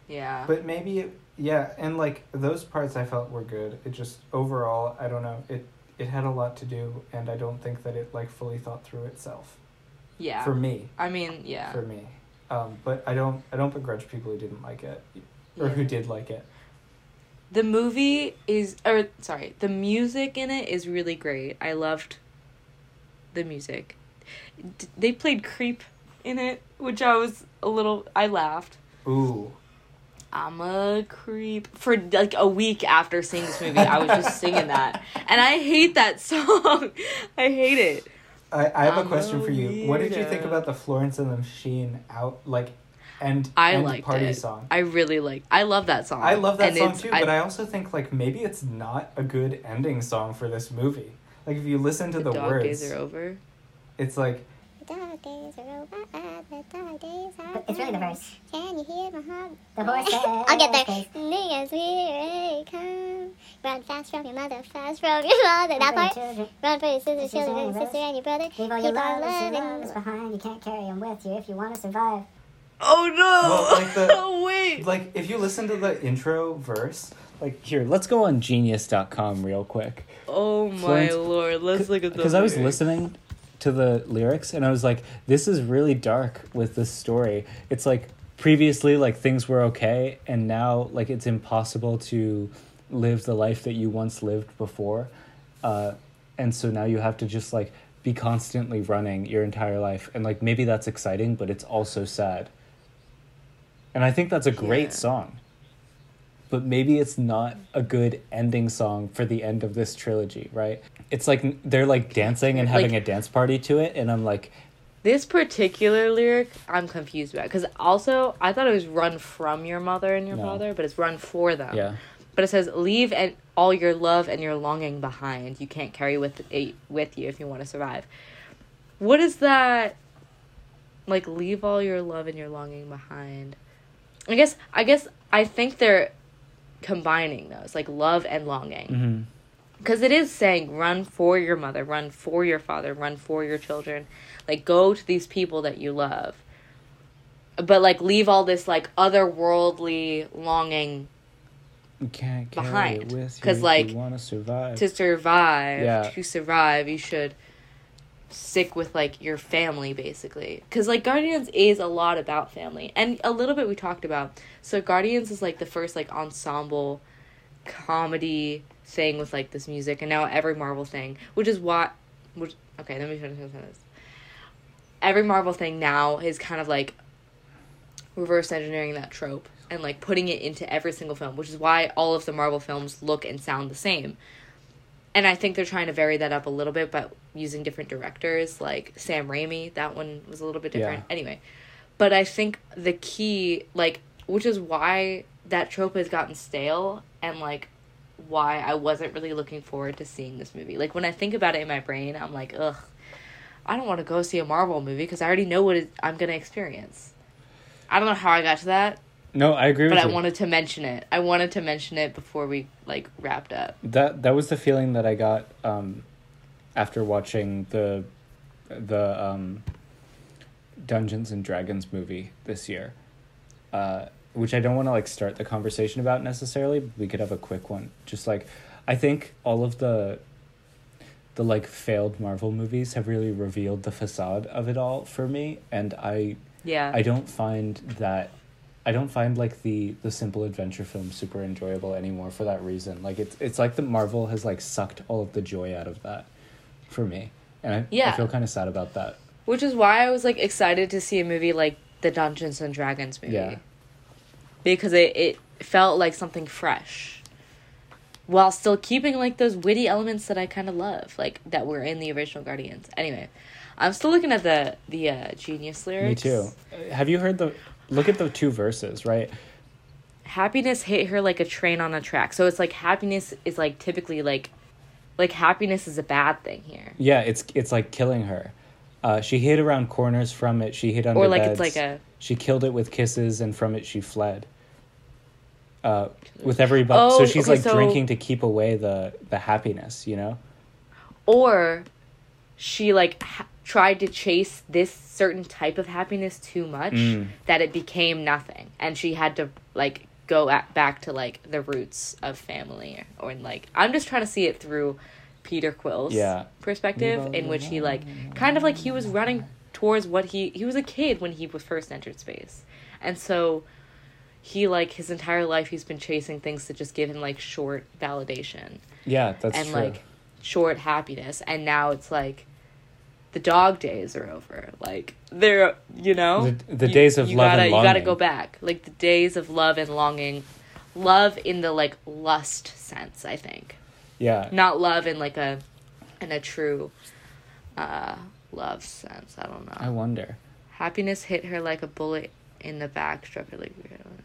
Yeah. But maybe, it, yeah, and like those parts I felt were good. It just, overall, I don't know. It, it had a lot to do, and I don't think that it like fully thought through itself. yeah. For me. I mean, yeah. for me. Um, but I don't I don't begrudge people who didn't like it or who did like it. The movie is, or sorry, the music in it is really great. I loved the music. D- they played Creep in it, which I was a little, I laughed. Ooh. I'm a creep. For like a week after seeing this movie, I was just singing that. And I hate that song. <laughs> I hate it. I, I have I'm a question a for you. What did you think about the Florence and the Machine out like and I end liked party it. song? I really like. I love that song. I love that And song too, but I also think like maybe it's not a good ending song for this movie. Like if you listen to the, the, dog words, days are over. it's like dark days are over, the dark days are it's really the verse. Can you hear my heart? The horse <laughs> I'll get there. says- Niggas, here they come. Run fast from your mother, fast from your mother. That part. Children, Run for your sister, Sister children, and your sister, and your brother. Leave all your Keep on loves and behind. You can't carry them with you if you want to survive. Oh no! Well, like the- <laughs> oh wait. like if you listen to the intro verse, like Here, let's go on genius.com real quick. oh my Florence- lord! Let's look at the. Because I was listening to the lyrics and I was like, this is really dark with this story. It's like previously, like things were okay, and now, like, it's impossible to live the life that you once lived before. Uh, and so now you have to just, like, be constantly running your entire life. And, like, maybe that's exciting, but it's also sad. And I think that's a great Yeah. song. But maybe it's not a good ending song for the end of this trilogy, right? It's like they're like dancing and Like- having a dance party to it, and I'm like, This particular lyric, I'm confused about because also I thought it was "run from your mother and your No. father," but it's "run for them." yeah, But it says, "Leave and all your love and your longing behind. You can't carry with it with you if you want to survive." What is that? Like, leave all your love and your longing behind. I guess. I guess. I think they're combining those, like love and longing, hmm because it is saying, "Run for your mother, run for your father, run for your children." Like, go to these people that you love. But like, leave all this like otherworldly longing you can't Behind. because like, you want to survive. to survive Yeah. to survive you should stick with like your family basically because like guardians is a lot about family and a little bit we talked about so guardians is like the first like ensemble comedy thing with like this music and now every marvel thing which is what which okay let me finish this every marvel thing now is kind of like reverse engineering that trope and like putting it into every single film which is why all of the marvel films look and sound the same and I think they're trying to vary that up a little bit, but using different directors, like Sam Raimi, that one was a little bit different. Yeah. Anyway, but I think the key, like, which is why that trope has gotten stale, and like, why I wasn't really looking forward to seeing this movie. Like when I think about it in my brain, I'm like, ugh, I don't want to go see a Marvel movie because I already know what it, I'm gonna experience. I don't know how I got to that, No, I agree but I you. wanted to mention it. I wanted to mention it before we like wrapped up. that that was the feeling that I got um, after watching the the um, Dungeons and Dragons movie this year, uh, which I don't want to like start the conversation about necessarily. But we could have a quick one. Just like I think all of the the like failed Marvel movies have really revealed the facade of it all for me, and I Yeah. I don't find that I don't find like the the simple adventure film super enjoyable anymore for that reason. Like it's it's like the Marvel has like sucked all of the joy out of that for me. And I, I Yeah. feel kind of sad about that. Which is why I was like excited to see a movie like the Dungeons and Dragons movie. Yeah. Because it, it felt like something fresh. While still keeping like those witty elements that I kind of love, like that were in the original Guardians. Anyway, I'm still looking at the the uh, genius lyrics. Me too. Have you heard the look at the two verses, right? Happiness hit her like a train on a track. So it's like happiness is like typically like like happiness is a bad thing here. Yeah, it's it's like killing her. Uh, she hid around corners from it. She hid under Or like beds. it's like a She killed it with kisses, and from it she fled. Uh, with every bu- Oh, so she's okay, like so- drinking to keep away the the happiness, you know. or she like ha- tried to chase this certain type of happiness too much Mm. that it became nothing and she had to like go at, back to like the roots of family or, and like i'm just trying to see it through peter quill's Yeah. perspective in which he like kind of like he was running towards what he he was a kid when he was first entered space and so he like his entire life he's been chasing things to just give him like short validation. Yeah, that's and true. like short happiness. And now it's like the dog days are over. Like they're you know? The- the You- days of you love gotta, and you gotta go back. Like the days of love and longing. Love in the like lust sense i think. Yeah, not love in like a in a true uh love sense. I don't know. I wonder. happiness hit her like a bullet in the back struck her like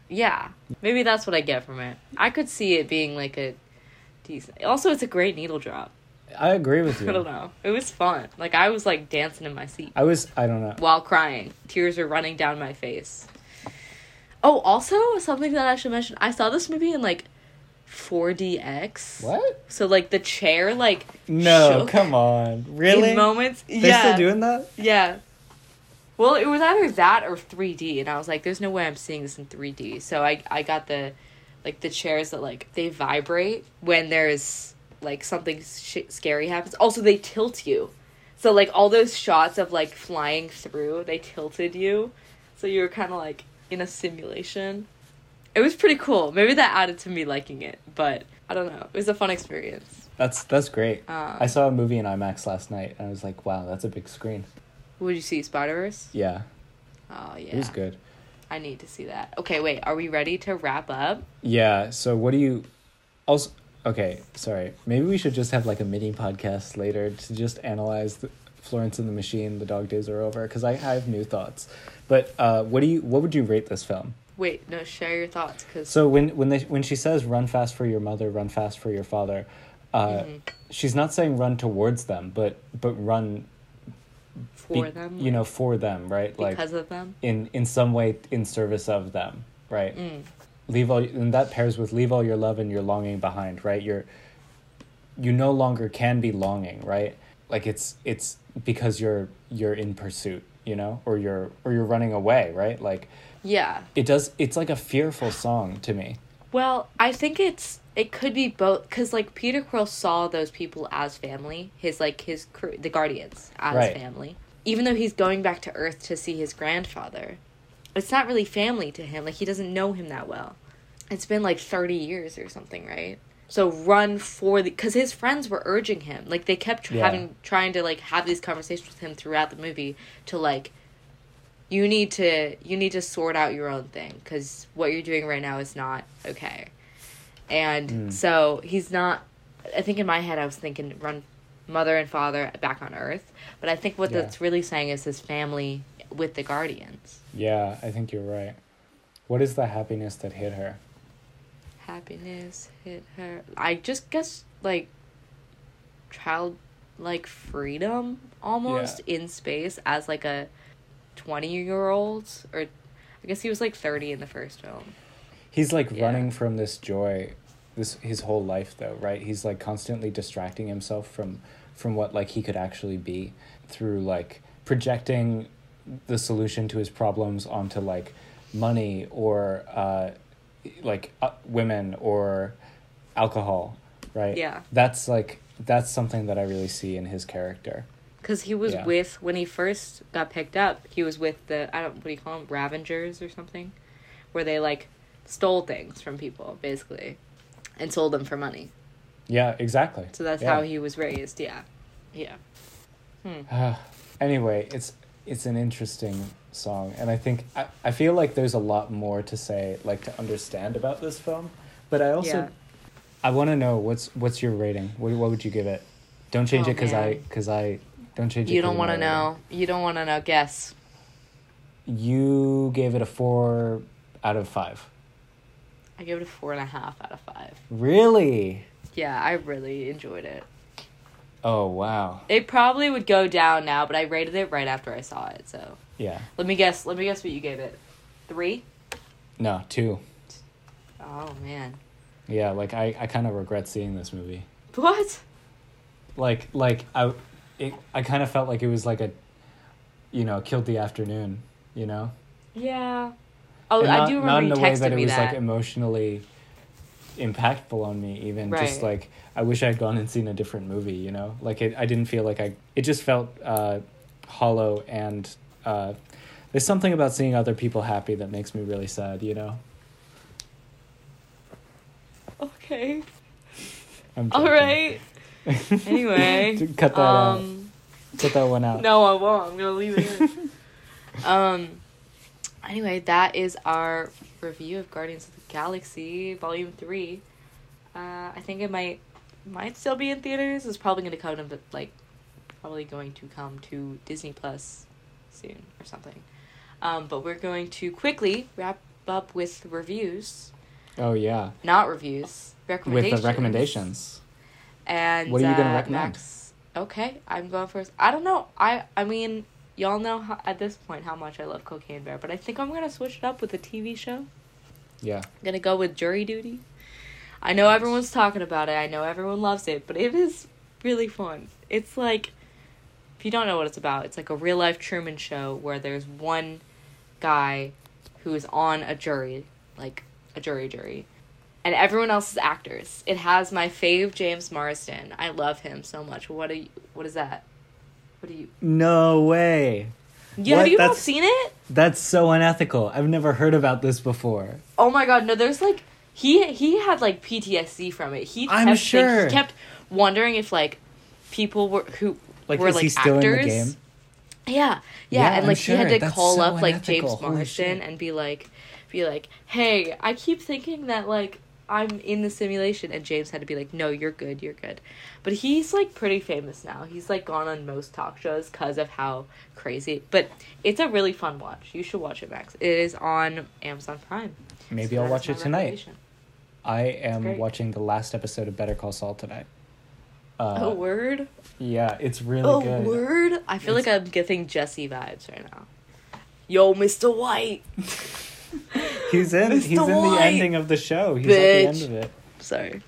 yeah maybe that's what i get from it i could see it being like a decent also it's a great needle drop I agree with you. <laughs> I don't know. It was fun. Like I was like dancing in my seat I was. I don't know. while crying. Tears were running down my face. Oh, also something that I should mention. I saw this movie in like 4DX. What? So like the chair like No, come on. Really? moments. They're yeah. still doing that? Yeah. Well, it was either that or 3D, and I was like, "There's no way I'm seeing this in 3D." So I I got the, like the chairs that like they vibrate when there's like something sh- scary happens. Also, they tilt you, so like all those shots of like flying through, they tilted you, so you were kind of like in a simulation. It was pretty cool. Maybe that added to me liking it, but I don't know. It was a fun experience. That's that's great. Um, I saw a movie in IMAX last night, and I was like, "Wow, that's a big screen." Would you see Spider Verse? Yeah, Oh yeah. it was good. I need to see that. Okay, wait. Are we ready to wrap up? Yeah. So, what do you? Also, okay. Sorry. Maybe we should just have like a mini podcast later to just analyze the Florence and the Machine. The Dog Days Are Over because I, I have new thoughts. But uh, what do you? What would you rate this film? Wait, no. Share your thoughts, because So when when they when she says "run fast for your mother, run fast for your father," uh, Mm-hmm. she's not saying run towards them, but but run for be- them, You know, for them, right? Like because of them. in in some way in service of them, right? Mm. Leave all and that pairs with leave all your love and your longing behind, right? You're you no longer can be longing, right? Like it's it's because you're you're in pursuit, you know, or you're or you're running away, right? Like Yeah, it does it's like a fearful song to me Well, I think it's it could be both because like Peter Quill saw those people as family, his like his crew, the Guardians as Right. family. Even though he's going back to Earth to see his grandfather, it's not really family to him. Like he doesn't know him that well. It's been like thirty years or something, right? So run for the because his friends were urging him. Like they kept tr- Yeah. having trying to like have these conversations with him throughout the movie to like you need to you need to sort out your own thing because what you're doing right now is not okay and Mm. so he's not i think in my head i was thinking run mother and father back on earth but i think what Yeah. that's really saying is his family with the guardians Yeah, I think you're right. What is the happiness that hit her? happiness hit her i just guess like child like freedom almost in space as like a 20 year old or i guess he was like 30 in the first film He's like Yeah. running from this joy, this his whole life though, right? He's like constantly distracting himself from from what like he could actually be through like projecting the solution to his problems onto like money or uh like uh, women or alcohol, right? Yeah. That's like that's something that I really see in his character. Because he was Yeah. with when he first got picked up, he was with the I don't what do you call them Ravengers or something, where they like stole things from people basically, and sold them for money. Yeah, exactly. So that's Yeah. how he was raised. Yeah, yeah. Hmm. <sighs> anyway, it's it's an interesting song, and I think I, I feel like there's a lot more to say, like to understand about this film. But I also Yeah. I want to know what's what's your rating? What what would you give it? Don't change Oh, it because I because I don't change it. You don't want to know. You don't want to know. Guess. You gave it a four out of five. I gave it a four and a half out of five. Really? Yeah, I really enjoyed it. Oh wow. It probably would go down now, but I rated it right after I saw it. So Yeah. let me guess. Let me guess what you gave it. Three. No, two. Oh man. Yeah, like I, I kind of regret seeing this movie. What? like like I it I kind of felt like it was like a you know, killed the afternoon, you know? Yeah. Oh, And I not, do not remember in you a way that it was that. like emotionally impactful on me even just like I wish I had gone and seen a different movie, you know? Like it I didn't feel like I it just felt uh hollow and uh there's something about seeing other people happy that makes me really sad, you know? okay. I'm All right. <laughs> Anyway. cut that out. um, Cut that one out. <laughs> No, I won't. I'm gonna leave it in. <laughs> um. Anyway, that is our review of Guardians of the Galaxy Volume Three. Uh, I think it might might still be in theaters. It's probably going to come to like probably going to come to Disney Plus soon or something. Um, but we're going to quickly wrap up with reviews, Oh yeah. not reviews, Recommendations. With the recommendations. And What are you uh, recommend? Max, okay, I'm going first. I don't know. I I mean, y'all know how, at this point how much I love Cocaine Bear, but I think I'm gonna switch it up with a TV show. Yeah. I'm gonna go with Jury Duty. I know everyone's talking about it. I know everyone loves it, but it is really fun. It's like if you don't know what it's about, it's like a real life Truman show where there's one guy who is on a jury, like a jury jury, and everyone else is actors. It has my fave James Marsden. I love him so much. What are you? What is that? What do you? No way. Yeah, What? have you not seen it? That's so unethical. I've never heard about this before. Oh my god, no, there's like he he had like PTSD from it. He I'm kept sure. think- he kept wondering if like people were who Like, were like he still in the actors. game? Yeah, yeah, Yeah, and like he had to That's call so up like James unethical. Holy Marsden shit. and be like, be like, hey, I keep thinking that like I'm in the simulation, and James had to be like, no, you're good, you're good. But he's like pretty famous now. He's like gone on most talk shows because of how crazy. But it's a really fun watch. You should watch it, Max. It is on Amazon Prime. Maybe So I'll watch it tonight. I am watching the last episode of Better Call Saul tonight. Uh, oh word! Yeah, it's really oh good. word! I feel It's- like I'm getting Jesse vibes right now. Yo, Mr. White. <laughs> <laughs> He's in. Mr. He's in the White. ending of the show. He's at the end of it. Sorry.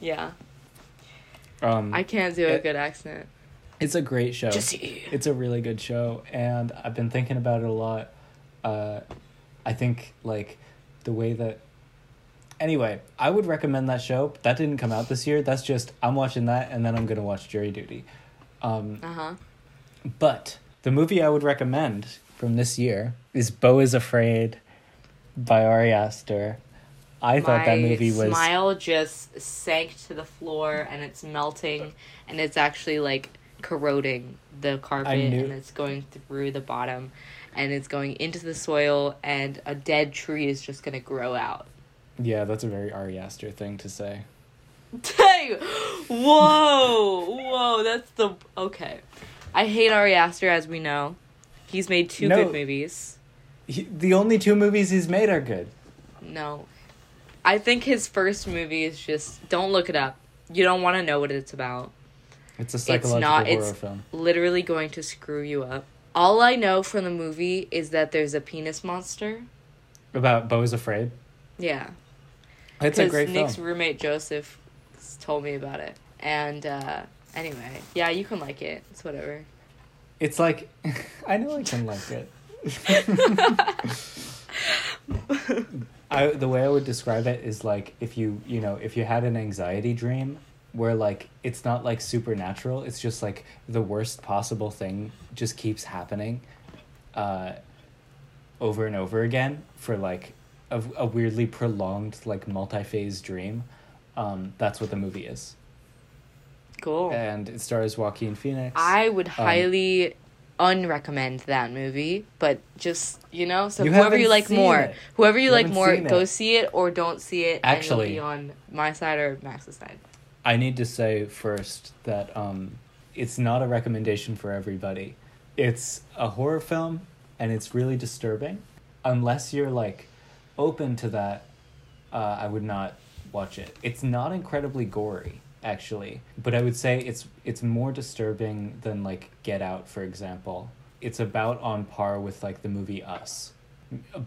Yeah, Um, I can't do a it- good accent. it's a great show. Jesse. It's a really good show, and I've been thinking about it a lot. Uh, I think like the way that Anyway, I would recommend that show. That didn't come out this year. That's just I'm watching that and then I'm gonna watch Jury Duty. Um, Uh huh. but the movie I would recommend from this year is Beau is Afraid by Ari Aster. I thought that movie was smile just sank to the floor and it's melting and it's actually like corroding the carpet knew- and it's going through the bottom and it's going into the soil and a dead tree is just gonna grow out. yeah, that's a very Ari Aster thing to say. Dang! Whoa! Whoa, that's the okay. I hate Ari Aster as we know. He's made two No. good movies. He, the only two movies he's made are good. No. I think his first movie is just don't look it up. You don't want to know what it's about. It's a psychological not- horror it's- film. Literally going to screw you up. All I know from the movie is that there's a penis monster. About Beau is Afraid. Yeah. It's a great Nick's film. roommate Joseph told me about it. And uh anyway, yeah, you can like it. It's whatever. It's like <laughs> I know I can like it. I the way I would describe it is like if you you know if you had an anxiety dream where like it's not like supernatural it's just like the worst possible thing just keeps happening uh over and over again for like a, a weirdly prolonged like multi-phase dream um that's what the movie is Cool. and it stars Joaquin Phoenix I would Um, highly unrecommend that movie, but just you know, so You whoever you like more, it. whoever you, You like more, go it. see it or don't see it. Actually- and you'll be on my side or Max's side. I need to say first that um, it's not a recommendation for everybody. It's a horror film and it's really disturbing. Unless you're like open to that, uh, I would not watch it. It's not incredibly gory, actually, but I would say it's it's more disturbing than like Get Out, for example. It's about on par with like the movie Us,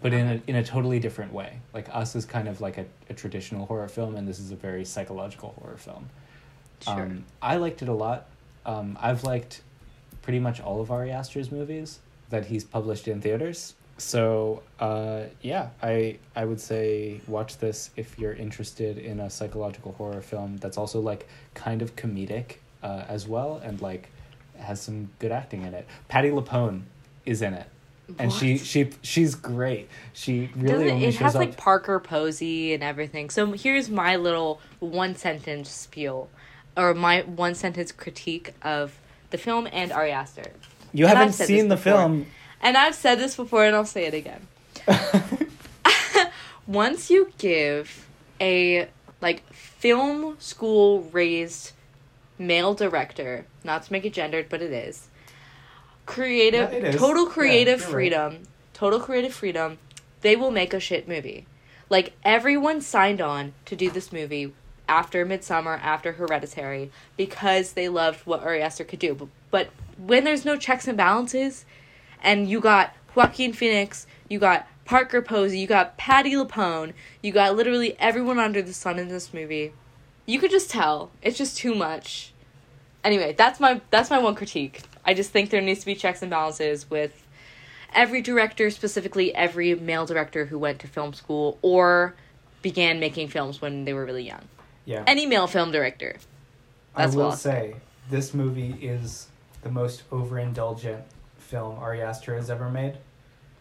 but in a in a totally different way. Like Us is kind of like a, a traditional horror film, and this is a very psychological horror film. Sure. Um, I liked it a lot. Um, I've liked pretty much all of Ari Aster's movies that he's published in theaters. So uh, yeah, I I would say watch this if you're interested in a psychological horror film that's also like kind of comedic uh, as well and like has some good acting in it. Patti LuPone is in it, and she What? she she's great. She really Doesn't only it has up. like Parker Posey and everything. So here's my little one sentence spiel, or my one sentence critique of the film and Ari Aster. you and haven't seen the before. film. And I've said this before, and I'll say it again. <laughs> <laughs> Once you give a like film school raised male director, not to make it gendered, but it is creative, Yeah, it is. total creative right. freedom, total creative freedom, they will make a shit movie. Like everyone signed on to do this movie after Midsommar, after Hereditary, because they loved what Ari Aster could do. But, but when there's no checks and balances, and you got Joaquin Phoenix, you got Parker Posey, you got Patti LuPone, you got literally everyone under the sun in this movie. You could just tell it's just too much. Anyway, that's my that's my one critique. I just think there needs to be checks and balances with every director, specifically every male director who went to film school or began making films when they were really young. Yeah. Any male film director. That's I will say this movie is the most overindulgent film Ari Aster has ever made.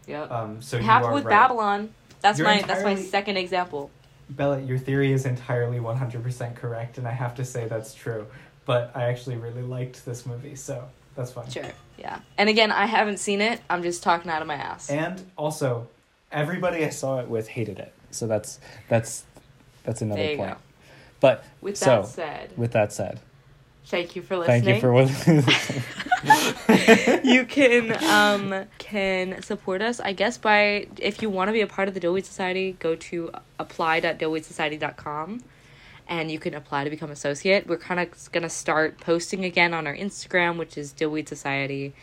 Yep. Um, so are with right. Babylon. That's You're my that's my second example. Bella, your theory is entirely 100% correct, and I have to say that's true. But I actually really liked this movie, so that's fine. Sure. Yeah. And again, I haven't seen it. I'm just talking out of my ass. And also, everybody I saw it with hated it. So that's that's that's another There you point. go. But With so that said, with that said, thank you for listening. thank you for listening. <laughs> you can um can support us i guess by if you want to be a part of the Dillweed Society go to apply.dillweedsociety.com and you can apply to become associate we're kind of gonna start posting again on our instagram which is Dillweed Society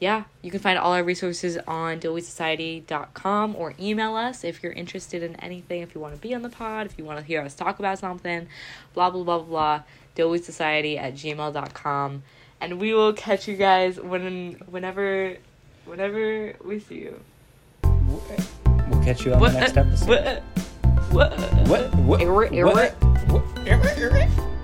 yeah you can find all our resources on dillweedsociety.com or email us if you're interested in anything if you want to be on the pod if you want to hear us talk about something blah blah blah blah blah dillweedsociety at gmail.com and we will catch you guys when whenever whenever we see you. we'll catch you on What- the next episode. what- What? What? What? Irre- what- irre- what-